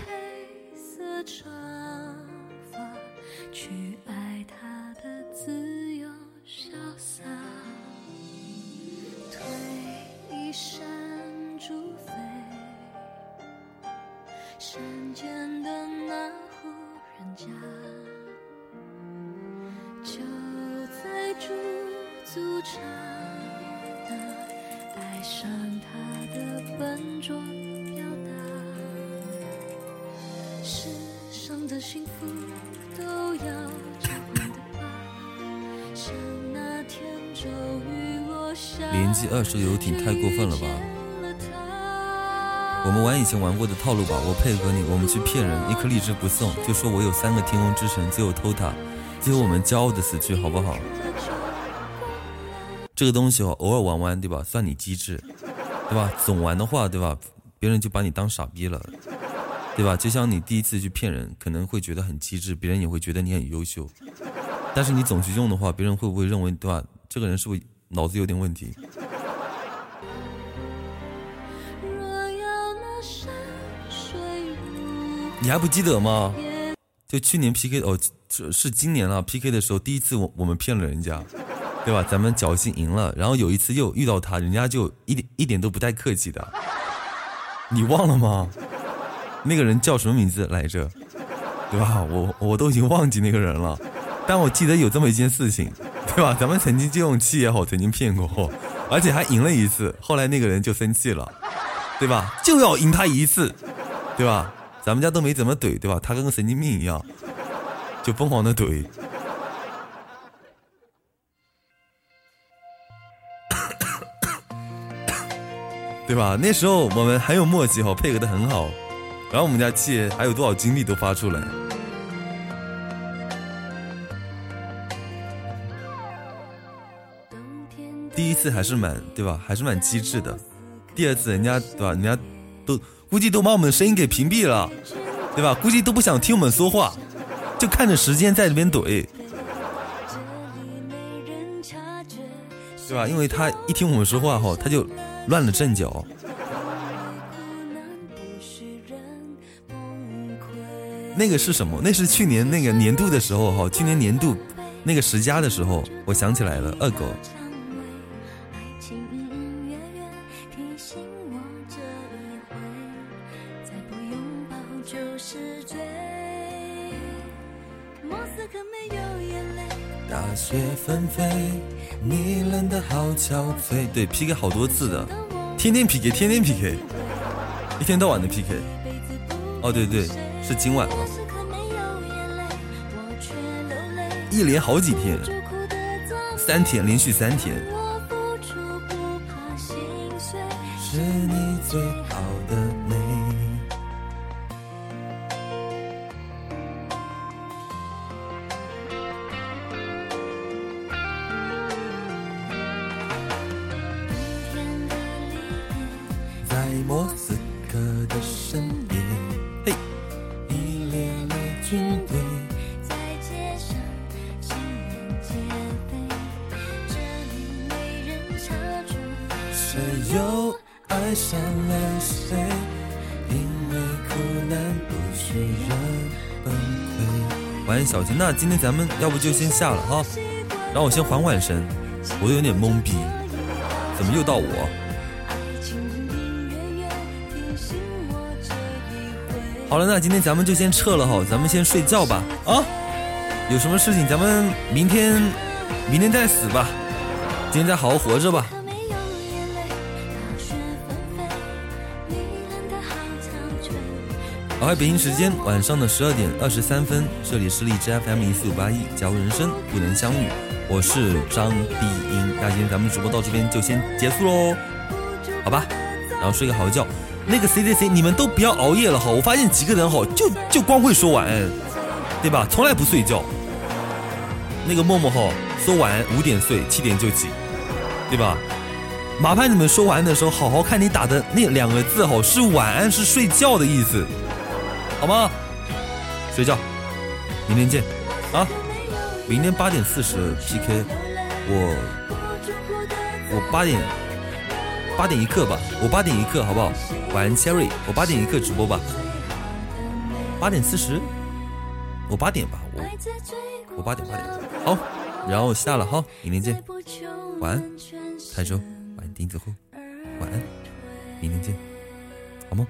这游艇太过分了吧？我们玩以前玩过的套路吧，我配合你，我们去骗人，一颗荔枝不送，就说我有三个天空之城，最后偷塔，最后我们骄傲的死去，好不好？这个东西哦，偶尔玩玩，对吧？算你机智，对吧？总玩的话，对吧？别人就把你当傻逼了，对吧？就像你第一次去骗人，可能会觉得很机智，别人也会觉得你很优秀，但是你总去用的话，别人会不会认为，对吧？这个人是不是脑子有点问题？你还不记得吗？就去年 PK 哦，是是今年了 PK 的时候，第一次我我们骗了人家，对吧？咱们侥幸赢了，然后有一次又遇到他，人家就一点一点都不带客气的，你忘了吗？那个人叫什么名字来着？对吧？我我都已经忘记那个人了，但我记得有这么一件事情，对吧？咱们曾经就用气也好，曾经骗过，而且还赢了一次，后来那个人就生气了，对吧？就要赢他一次，对吧？咱们家都没怎么怼，对吧？他跟个神经病一样，就疯狂的怼。对吧？那时候我们很有默契哈，配合的很好，然后我们家七爷还有多少精力都发出来。第一次还是蛮对吧？还是蛮机智的。第二次人家对吧？人家都估计都把我们的声音给屏蔽了，对吧？估计都不想听我们说话，就看着时间在那边怼，对吧？因为他一听我们说话后，他就乱了阵脚。那个是什么？那是去年那个年度的时候哈，去年年度那个十佳的时候，我想起来了，二狗。雪纷飞，你冷的好憔悴。对，PK 好多次的，天天 PK，天天 PK，一天到晚的 PK。哦，对对，是今晚了，一连好几天，三天，连续三天。是你最行。那今天咱们要不就先下了哈，让我先缓缓神，我有点懵逼，怎么又到我？好了，那今天咱们就先撤了哈，咱们先睡觉吧啊！有什么事情咱们明天，明天再死吧，今天再好好活着吧。好，北京时间晚上的十二点二十三分，这里是荔枝 FM 一四五八一，假如人生不能相遇，我是张碧英。那今天咱们直播到这边就先结束喽，好吧？然后睡个好觉。那个谁谁谁，你们都不要熬夜了哈！我发现几个人哈，就就光会说晚安，对吧？从来不睡觉。那个默默哈，说晚安五点睡，七点就起，对吧？麻烦你们说晚安的时候，好好看你打的那两个字哈，是晚安，是睡觉的意思，好吗？睡觉，明天见啊！明天八点四十 PK，我我八点。八点一刻吧，我八点一刻好不好？晚安，Cherry，我八点一刻直播吧。八点四十，我八点吧，我我八点八点好，然后我下了哈，明天见，晚安，台州，晚安，钉子户，晚安，明天见，好吗？